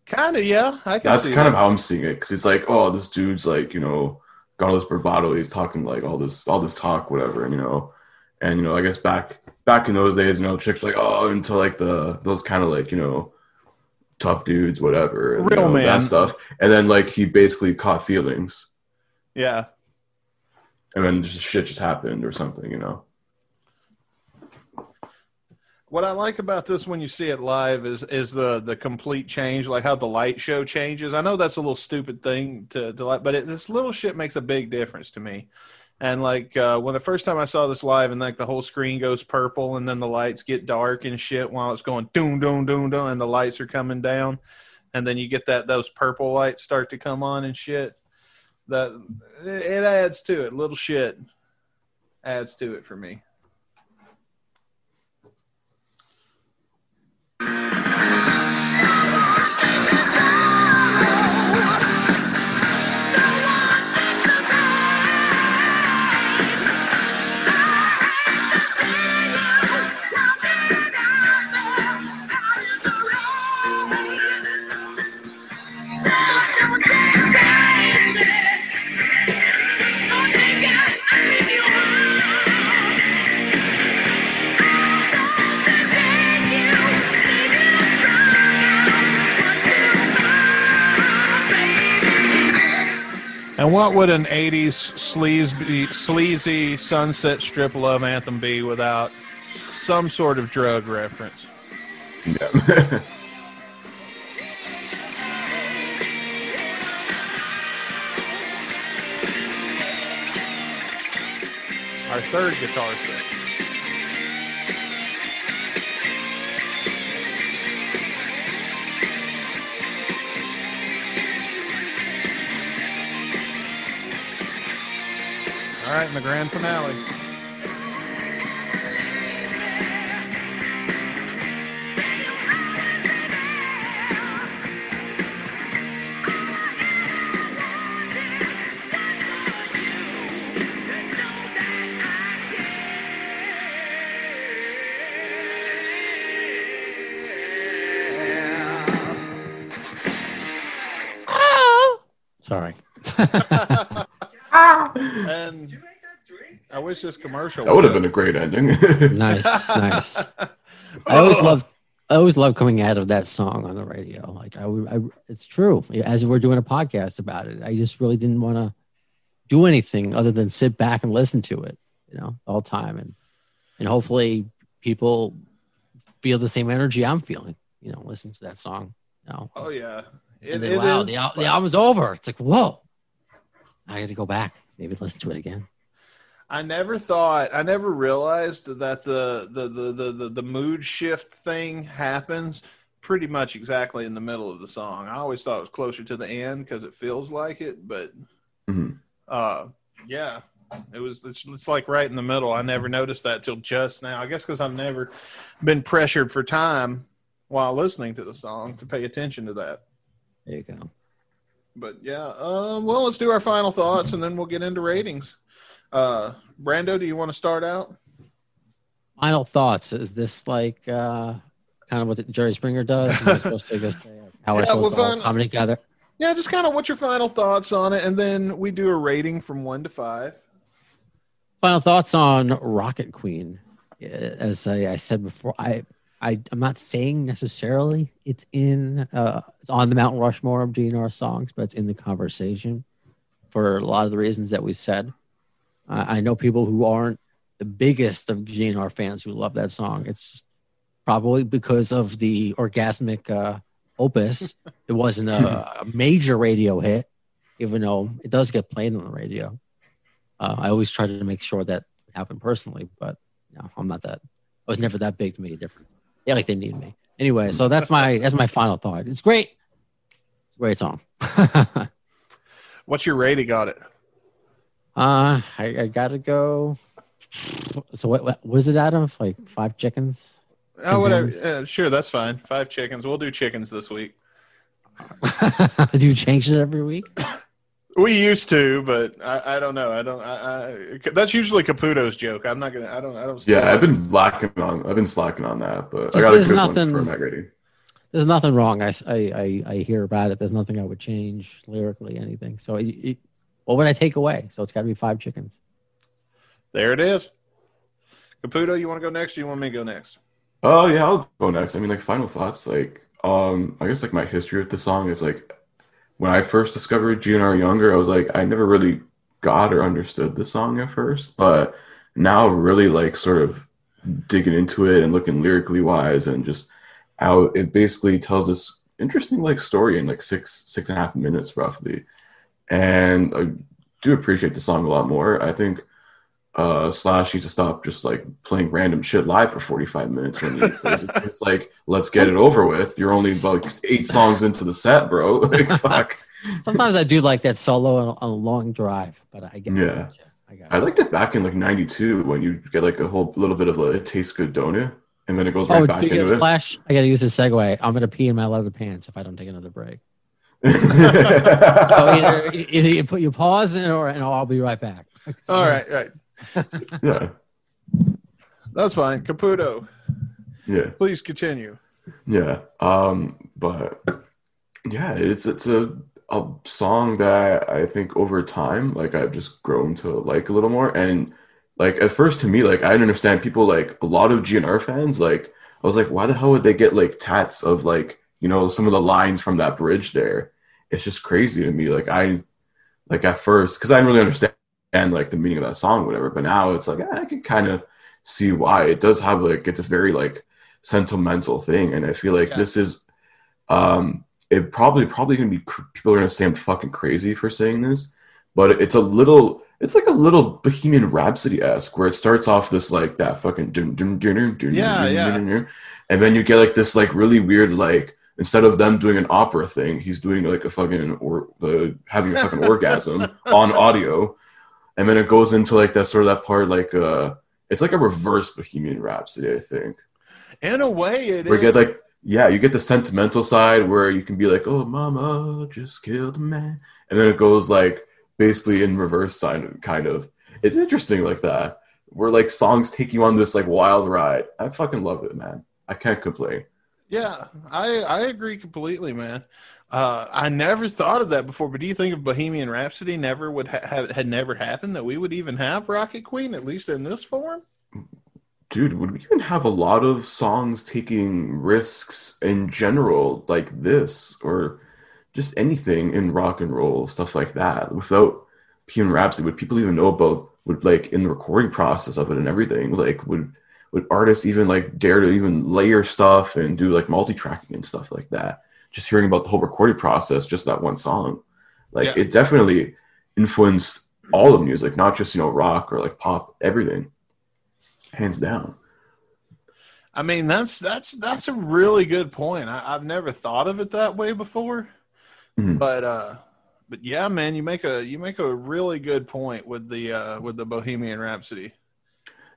Kind of, yeah. I can
That's kind
that.
of how I'm seeing it because it's like oh this dude's like you know got all this bravado he's talking like all this all this talk whatever and you know and you know I guess back back in those days you know chicks were like oh into like the those kind of like you know tough dudes whatever and, you
Real
know,
man.
that stuff and then like he basically caught feelings
Yeah.
and then just shit just happened or something you know
What I like about this when you see it live is is the the complete change, like how the light show changes. I know that's a little stupid thing to, to like, but it, this little shit makes a big difference to me. And like uh, when the first time I saw this live, and like the whole screen goes purple, and then the lights get dark and shit while it's going doom doom doom doom, and the lights are coming down, and then you get that those purple lights start to come on and shit. That it it adds to it. Little shit adds to it for me. And what would an '80s sleazy, sleazy Sunset Strip love anthem be without some sort of drug reference?
Yeah.
Our third guitar set. All right, in the grand finale. Wish this commercial
that would have been a great ending.
Nice, nice. I always oh. love I always love coming out of that song on the radio. Like I I, it's true. As we're doing a podcast about it, I just really didn't want to do anything other than sit back and listen to it, you know, all time, and and hopefully people feel the same energy I'm feeling, you know, listening to that song. You know,
Oh yeah. It,
and then,
it
wow,
is-
the, the album's over. It's like whoa, I got to go back, maybe listen to it again.
I never thought, I never realized that the the the the the, the mood shift thing happens pretty much exactly in the middle of the song. I always thought it was closer to the end because it feels like it, but
Mhm.
uh, yeah, it was. It's, it's like right in the middle. I never noticed that till just now. I guess because I've never been pressured for time while listening to the song to pay attention to that.
There you go.
But yeah, um, well, let's do our final thoughts and then we'll get into ratings. Uh, Brando, do you want to start out?
Final thoughts. Is this like uh, kind of what Jerry Springer does? Am I supposed to just how we're
Yeah,
supposed
well,
to come together?
Yeah, just kind of what's your final thoughts on it, and then we do a rating from one to five.
Final thoughts on Rocket Queen. As I, I said before, I, I I'm not saying necessarily it's in uh, it's on the Mount Rushmore of GNR songs, but it's in the conversation for a lot of the reasons that we said. I, I know people who aren't the biggest of GNR fans who love that song. It's probably because of the orgasmic uh, opus. it wasn't a, a major radio hit, even though it does get played on the radio. Uh, I always try to make sure that happened personally, but no, I'm not that. I was never that big to make a difference. Yeah, like they need me anyway. So that's my that's my final thought. It's great. It's a great song.
What's your rating on it?
I, I gotta go. So what, what was it out of? Like five chickens?
Oh, whatever. Uh, sure, that's fine. Five chickens. We'll do chickens this week.
Do you change it every week?
We used to, but I, I don't know. I don't. I, I, that's usually Caputo's joke. I'm not gonna. I don't. I don't.
yeah, I've been lacking on. I've been slacking on that, but I got a
There's
good
nothing-
one for my rating.
There's nothing wrong. I, I, I, hear about it. There's nothing I would change lyrically, anything. So it, it, what would I take away? So it's got to be five chickens.
There it is. Caputo, you want to go next? Or you want me to go next?
Oh yeah, I'll go next. I mean, like final thoughts. Like, um, I guess like my history with the song is like when I first discovered GNR Younger, I was like, I never really got or understood the song at first, but now really like sort of digging into it and looking lyrically wise and just how it basically tells this interesting like story in like six six and a half minutes roughly, and I do appreciate the song a lot more. I think uh, Slash needs to stop just like playing random shit live for 45 minutes when he plays it. It's like, let's get it over with. You're only about eight songs into the set, bro. Like, fuck.
Sometimes I do like that solo on, on a long drive, but I get
Yeah.
I got
I liked it back in like 92 when you get like a whole little bit of a it tastes good, don't it? And then it goes
Oh,
right back into
of
it.
slash. I got to use this segue. I'm gonna pee in my leather pants if I don't take another break. So either, either you put your pause in or and I'll be right back.
All right, right.
yeah.
That's fine. Caputo,
Yeah.
please continue.
Yeah. Um, but yeah, it's it's a a song that I think over time, like I've just grown to like a little more. And like at first to me, like I didn't understand people like a lot of GNR fans, like I was like, why the hell would they get like tats of like, you know, some of the lines from that bridge there? It's just crazy to me. Like I like at first because I didn't really understand like the meaning of that song, whatever. But now it's like I can kind of see why it does have like it's a very like sentimental thing, and I feel like
Yeah.
this is um it probably probably gonna be people are gonna say I'm fucking crazy for saying this, but it's a little it's like a little Bohemian Rhapsody esque where it starts off this like that fucking dun, dun, dun, dun, dun,
Yeah,
dun,
yeah.
dun, dun, and then you get like this like really weird like instead of them doing an opera thing, he's doing like a fucking or the having a fucking orgasm on audio, and then it goes into like that sort of that part like uh it's like a reverse Bohemian Rhapsody, I think.
In a way, it
Where
is.
get like yeah, you get the sentimental side where you can be like, oh mama just killed a man, and then it goes like basically in reverse side kind of. It's interesting like that. Where like songs take you on this like wild ride. I fucking love it, man. I can't complain.
Yeah, I I agree completely, man. Uh, I never thought of that before, but do you think if Bohemian Rhapsody never would ha- had never happened that we would even have Rocket Queen at least in this form?
Dude, would we even have a lot of songs taking risks in general like this or just anything in rock and roll, stuff like that, without Bohemian Rhapsody? Would people even know about would like in the recording process of it and everything? Like would would artists even like dare to even layer stuff and do like multi-tracking and stuff like that? Just hearing about the whole recording process, just that one song. Like
Yeah.
it definitely influenced all of music, not just, you know, rock or like pop, everything. Hands down.
I mean, that's that's that's a really good point. I, I've never thought of it that way before,
Mhm.
but uh, but yeah, man, you make a you make a really good point with the uh, with the Bohemian Rhapsody.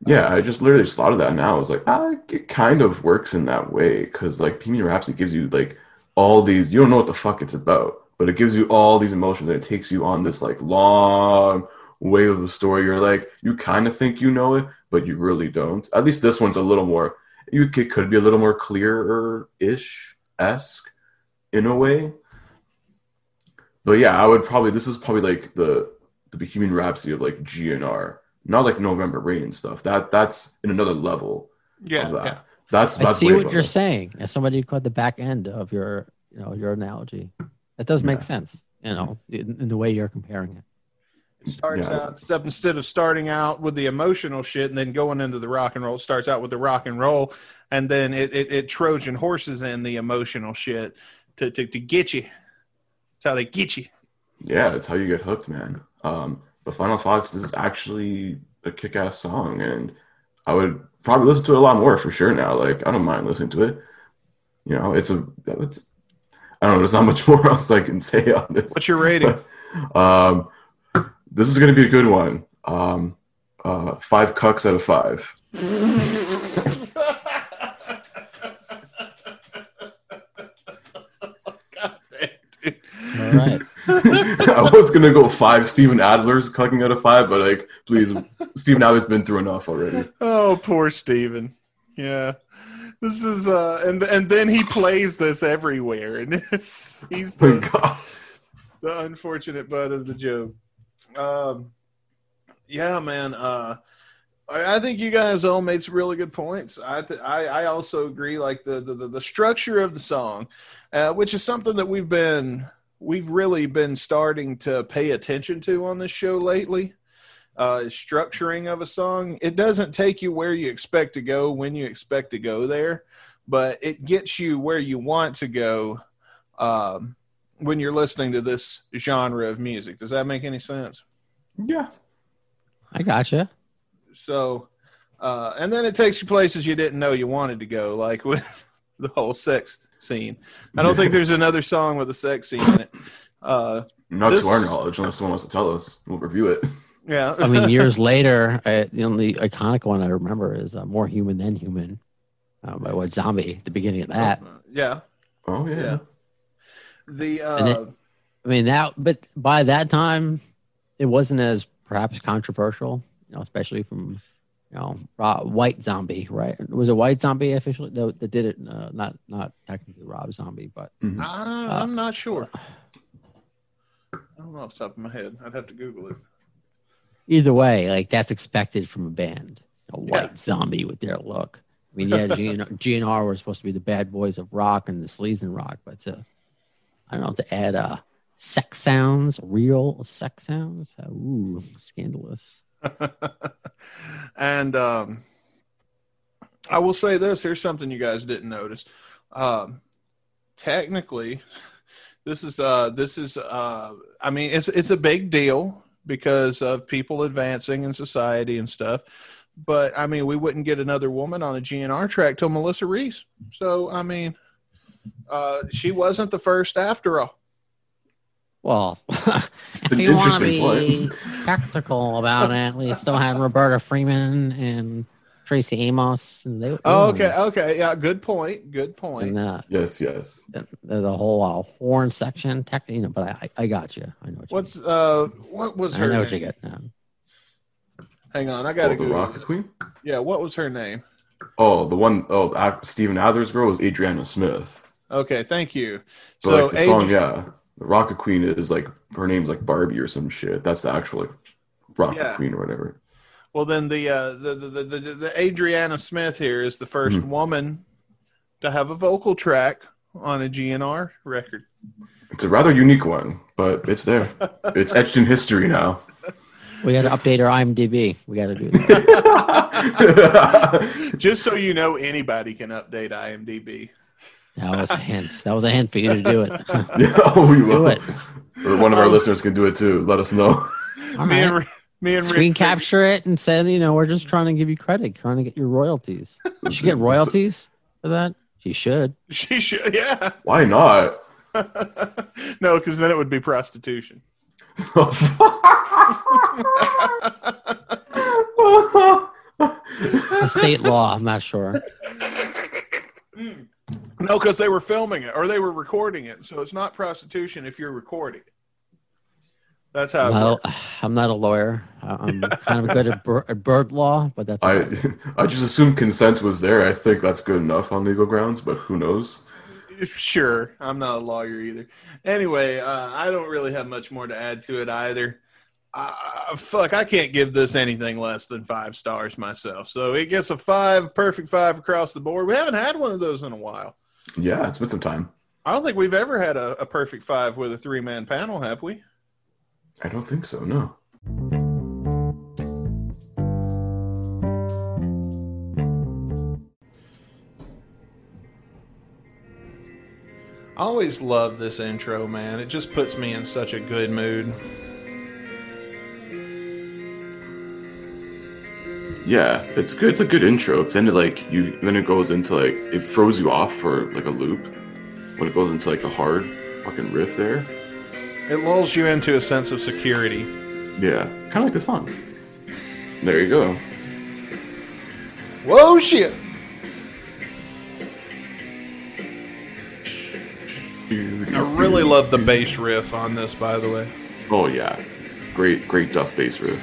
Yeah, I just literally just thought of that now. I was like, ah, it kind of works in that way because like Bohemian Rhapsody gives you like all these. You don't know what the fuck it's about, but it gives you all these emotions and it takes you on this like long wave of a story. You're like, you kind of think you know it, but you really don't. At least this one's a little more. You could, could be a little more clearer ish esque in a way. But yeah, I would probably. This is probably like the the Bohemian Rhapsody of like GNR not like November Rain and stuff. That that's in another level.
Yeah,
of that.
yeah.
That's
I see what you're
that.
saying. As somebody who caught the back end of your, you know, your analogy, that does make
Yeah.
sense. You know, in, in the way you're comparing it.
It starts
Yeah.
out step instead of starting out with the emotional shit and then going into the rock and roll. It starts out with the rock and roll, and then it it, it Trojan horses in the emotional shit to, to to get you. That's how they get you.
Yeah, that's how you get hooked, man. Um, but Final Fox is actually a kick-ass song, and I would probably listen to it a lot more for sure now. Like I don't mind listening to it. You know, it's a it's I don't know. There's not much more else I can say on this.
What's your rating?
um, this is gonna be a good one. Um, uh, five cucks out of five.
God.
All right.
I was gonna go five Steven Adler's cucking out of five, but like, please, Steven Adler's been through enough already.
Oh, poor Steven. Yeah. This is uh and and then he plays this everywhere and it's he's the,
God.
the unfortunate butt of the joke. Um yeah, man, uh I I think you guys all made some really good points. I th- I, I also agree, like the, the, the, the structure of the song, uh, which is something that we've been we've really been starting to pay attention to on this show lately uh, structuring of a song. It doesn't take you where you expect to go when you expect to go there, but it gets you where you want to go um, when you're listening to this genre of music. Does that make any sense?
Yeah.
I gotcha.
So, uh, and then it takes you places you didn't know you wanted to go, like with the whole sex scene. I don't think there's another song with a sex scene in it. Uh,
Not
This-
to our knowledge, unless someone wants to tell us. We'll review it.
yeah.
I mean, years later, uh, the only iconic one I remember is uh, "More Human Than Human" uh, by White Zombie. The beginning of that.
yeah.
Oh yeah.
Yeah. The
And
uh,
I mean that, but by that time, it wasn't as perhaps controversial. You know, especially from you know Ro- White Zombie, right? Was it White Zombie officially that, that did it? Uh, not not technically Rob Zombie, but
Mhm.
I, I'm not sure. I don't know off the top of my head. I'd have to Google it.
either way, like that's expected from a band. A White
Yeah.
Zombie with their look. I mean, yeah, GN- GNR were supposed to be the bad boys of rock and the sleaze in rock, but to I don't know to add uh sex sounds, real sex sounds. Ooh, scandalous.
and um, I will say this: here's something you guys didn't notice. Um, technically, this is uh, this is uh, I mean, it's it's a big deal because of people advancing in society and stuff. But I mean, we wouldn't get another woman on the GNR track till Melissa Reese. So I mean, uh, she wasn't the first after all.
Well, if you want to be practical about it, we still had Roberta Freeman and Tracy Amos. And they,
Oh, okay, okay, yeah, good point, good point.
And uh,
Yes, yes.
the, the, the whole uh, horn section, tech, you know, but I, I, I got you. I know what you
What's uh, what was
I
her?
know what you get now.
Hang on, I gotta
Oh, the
go.
Rocket Queen?
Yeah, what was her name?
Oh, the one oh the, Steven Adler's girl was Adriana Smith.
Okay, thank you.
But
So
like the song, yeah. The Rocket Queen is like her name's like Barbie or some shit. That's the actual like Rocket
Yeah.
Queen or whatever.
Well, then the, uh, the, the, the the the Adriana Smith here is the 1st
Mhm.
woman to have a vocal track on a GNR record.
It's a rather unique one, but it's there. it's etched in history now.
We got to update our IMDb. We got to do that.
Just so you know, anybody can update IMDb.
That was a hint. That was a hint for you to do it.
yeah, oh, we
do
will.
it.
Or one of our
Oh.
listeners can do it too. Let us know.
All
Me and
right.
Ri- me and
Screen
Rick-
capture it and say, you know, we're just trying to give you credit, trying to get your royalties. You should get royalties for that. She should.
She should, yeah.
Why not?
no, because then it would be prostitution.
It's a state law. I'm not sure. Mm.
No, because they were filming it or they were recording it, so it's not prostitution if you're recording. That's how.
I'm
It
not, a, I'm not a lawyer. I- I'm kind of good at, bir- at bird law, but that's
I
about.
I just assumed consent was there. I think that's good enough on legal grounds, but who knows?
Sure, I'm not a lawyer either. Anyway, uh, I don't really have much more to add to it either. Uh, fuck, I can't give this anything less than five stars myself. So it gets a five, perfect five across the board. We haven't had one of those in a while.
Yeah, it's been some time.
I don't think we've ever had a, a perfect five with a three man panel, have we?
I don't think so. No.
I always love this intro, man. It just puts me in such a good mood.
Yeah, it's good. It's a good intro because then it like you then it goes into like it throws you off for like a loop when it goes into like the hard fucking riff there.
It lulls you into a sense of security.
Yeah, kind of like the song. There you go.
Whoa, shit! I really love the bass riff on this, by the way.
Oh yeah, great, great Duff bass riff.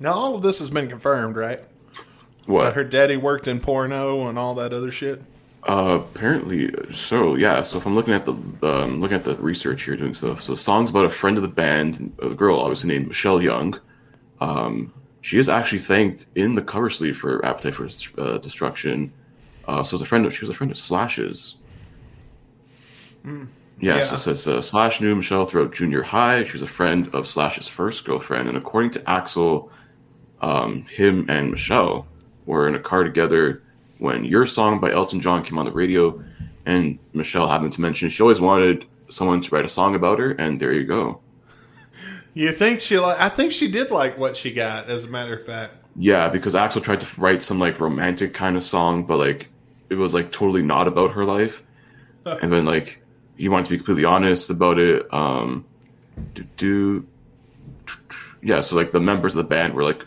Now, all of this has been confirmed, right? That
What?
her daddy worked in porno and all that other shit.
Uh, apparently, so yeah. So if I'm looking at the um, looking at the research here, doing stuff. So songs about a friend of the band, a girl obviously named Michelle Young. Um, she is actually thanked in the cover sleeve for Appetite for uh, Destruction. Uh, so it's a friend of, she was a friend of Slash's. Yeah, so it says uh, Slash knew Michelle throughout junior high. She was a friend of Slash's first girlfriend, and according to Axl, um, him and Michelle were in a car together when "Your Song" by Elton John came on the radio, and Michelle happened to mention she always wanted someone to write a song about her, and there you go.
You think she like? I think she did like what she got. As a matter of fact,
Yeah, because Axl tried to write some like romantic kind of song, but like it was like totally not about her life. and then like he wanted to be completely honest about it. Um do, do yeah, so like the members of the band were like,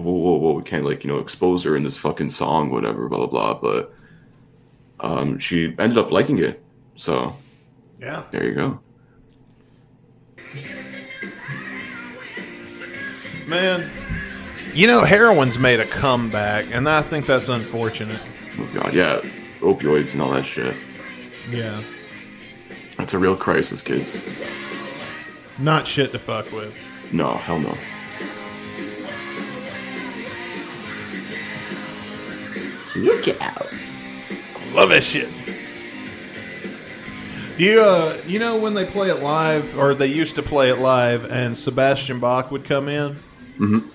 whoa, whoa, whoa, we can't like, you know, expose her in this fucking song, whatever, blah blah blah. But um she ended up liking it. So
yeah.
there you go.
Man, you know heroin's made a comeback, and I think that's unfortunate.
Oh god, yeah. Opioids and all that shit.
Yeah,
It's a real crisis, kids.
not shit to fuck with.
No, hell no. Look out.
Love that shit. You uh, you know when they play it live, or they used to play it live, and Sebastian Bach would come in.
Mhm.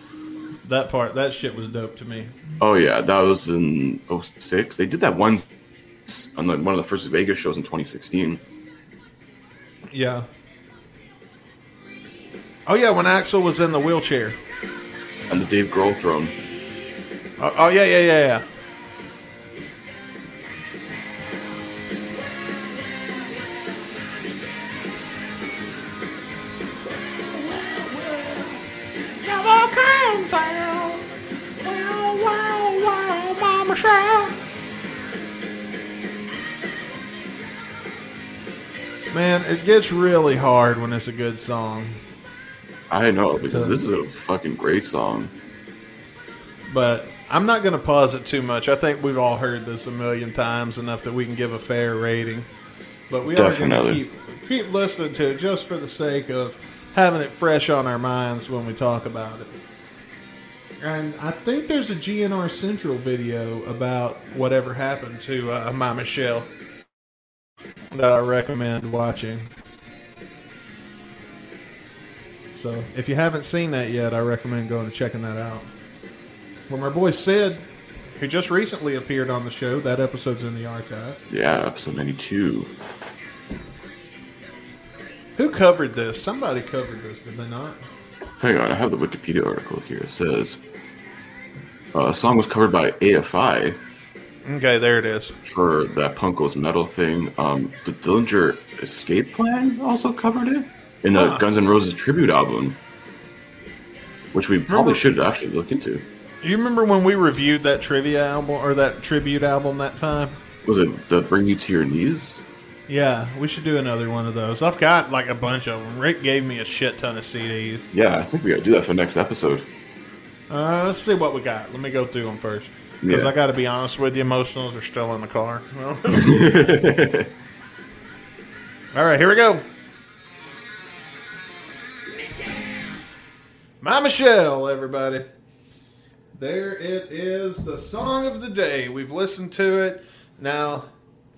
That part, that shit was dope to me.
Oh yeah, that was in 06. They did that one on like one of the first Vegas shows in 2016.
Yeah. Oh yeah, when Axl was in the wheelchair.
On the Dave Grohl throne.
Oh, oh yeah, yeah, yeah, yeah. Man, it gets really hard when it's a good song.
I know because this is a fucking great song.
but I'm not going to pause it too much. I think we've all heard this a million times enough that we can give a fair rating. But we are going to keep keep listening to it just for the sake of having it fresh on our minds when we talk about it. And I think there's a GNR Central video about whatever happened to uh, my Michelle that I recommend watching. So if you haven't seen that yet, I recommend going and checking that out. From our boy Sid, who just recently appeared on the show. That episode's in the archive.
Yeah, episode 92.
Who covered this? Somebody covered this, did they not?
Hang on, I have the Wikipedia article here. It says uh, a song was covered by AFI
Okay, there it is.
for that Punk Goes Metal thing. Um, the Dillinger Escape Plan also covered it in the
Huh.
Guns N' Roses tribute album, which we probably
Remember-
should actually look into.
Do you remember when we reviewed that trivia album or that tribute album that time?
Was it the Bring You to Your Knees?
Yeah, we should do another one of those. I've got like a bunch of them. Rick gave me a shit ton of CDs.
Yeah, I think we gotta do that for next episode.
Uh, let's see what we got. Let me go through them first. Because
Yeah.
I got to be honest with you, most of those are still in the car. All right, here we go. My Michelle, everybody. There it is, the song of the day. We've listened to it. Now,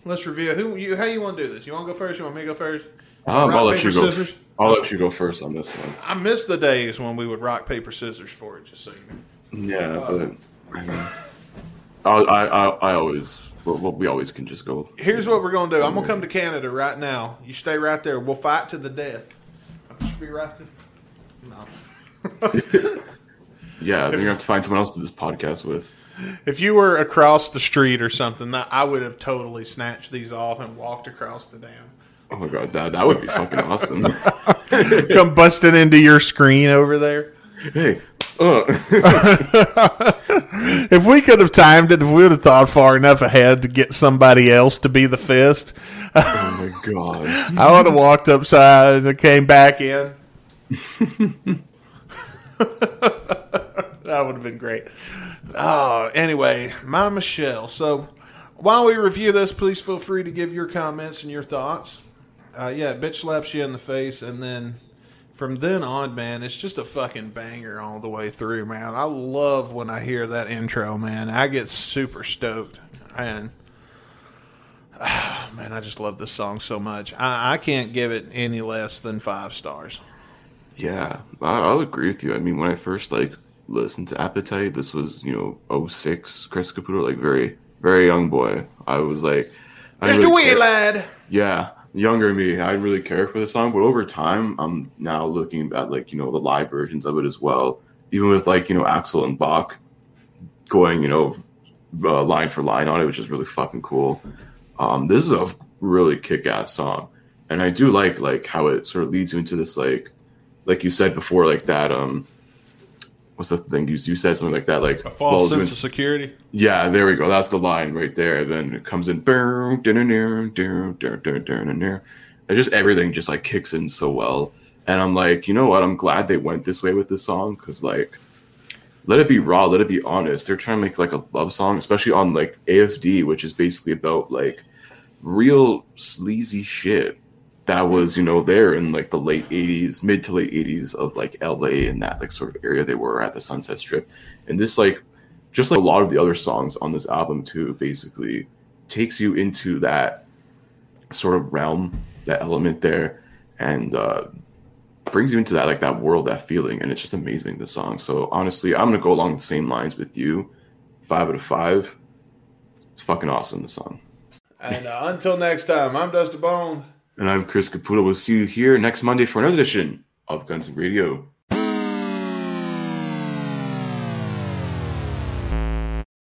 let's review. Who you? How you want to do this? You want to go first? You want me to go first?
Um, I'll let you go.
scissors?
f- I'll let you go first on this one.
I miss the days when we would rock paper scissors for it. Just so you know.
Yeah, but I, mean, I, I, always, well, we always can just go.
Here's what we're gonna do. I'm gonna come to Canada right now. You stay right there. We'll fight to the death. I'll just be right there. No.
Yeah, then you have to find someone else to do this podcast with.
If you were across the street or something, I would have totally snatched these off and walked across the dam.
Oh my god, that that would be fucking awesome.
Come busting into your screen over there.
hey, uh,
If we could have timed it, if we would have thought far enough ahead to get somebody else to be the fist,
oh my god,
I would have walked upside and came back in. that would have been great. Oh, anyway, my Michelle. So, while we review this, please feel free to give your comments and your thoughts. Uh, yeah, bitch slaps you in the face, and then from then on, man, it's just a fucking banger all the way through, man. I love when I hear that intro, man. I get super stoked, and man, I just love this song so much. I, I can't give it any less than five stars.
yeah, I, I'll agree with you. I mean, when I first like listened to Appetite, this was you know 06, Chris Caputo, like very very young boy. I was like, I
Mr.
really
Wee lad.
Yeah, younger me, I didn't really care for the song, but over time, I'm now looking at like you know the live versions of it as well. Even with like you know Axl and Bach going you know uh, line for line on it, which is really fucking cool. Um, this is a really kick-ass song, and I do like like how it sort of leads you into this like like you said before, like that um. What's the thing you, you said something like that like
A false sense of security.
yeah, there we go. That's the line right there. Then it comes in. And just everything just like kicks in so well. And I'm like, you know what? I'm glad they went this way with this song because like, let it be raw, let it be honest. They're trying to make like a love song, especially on like AFD, which is basically about like real sleazy shit that was you know there in like the late 80s mid to late 80s of like la and that like sort of area they were at the sunset strip and this like just like a lot of the other songs on this album too, basically takes you into that sort of realm, that element there, and uh, brings you into that like that world, that feeling, and it's just amazing. The song. So honestly, I'm gonna go along the same lines with you. Five out of five. It's fucking awesome. The song.
And uh, until next time, I'm Dusty Bone.
And I'm Chris Caputo. We'll see you here next Monday for another edition of Guns and Radio.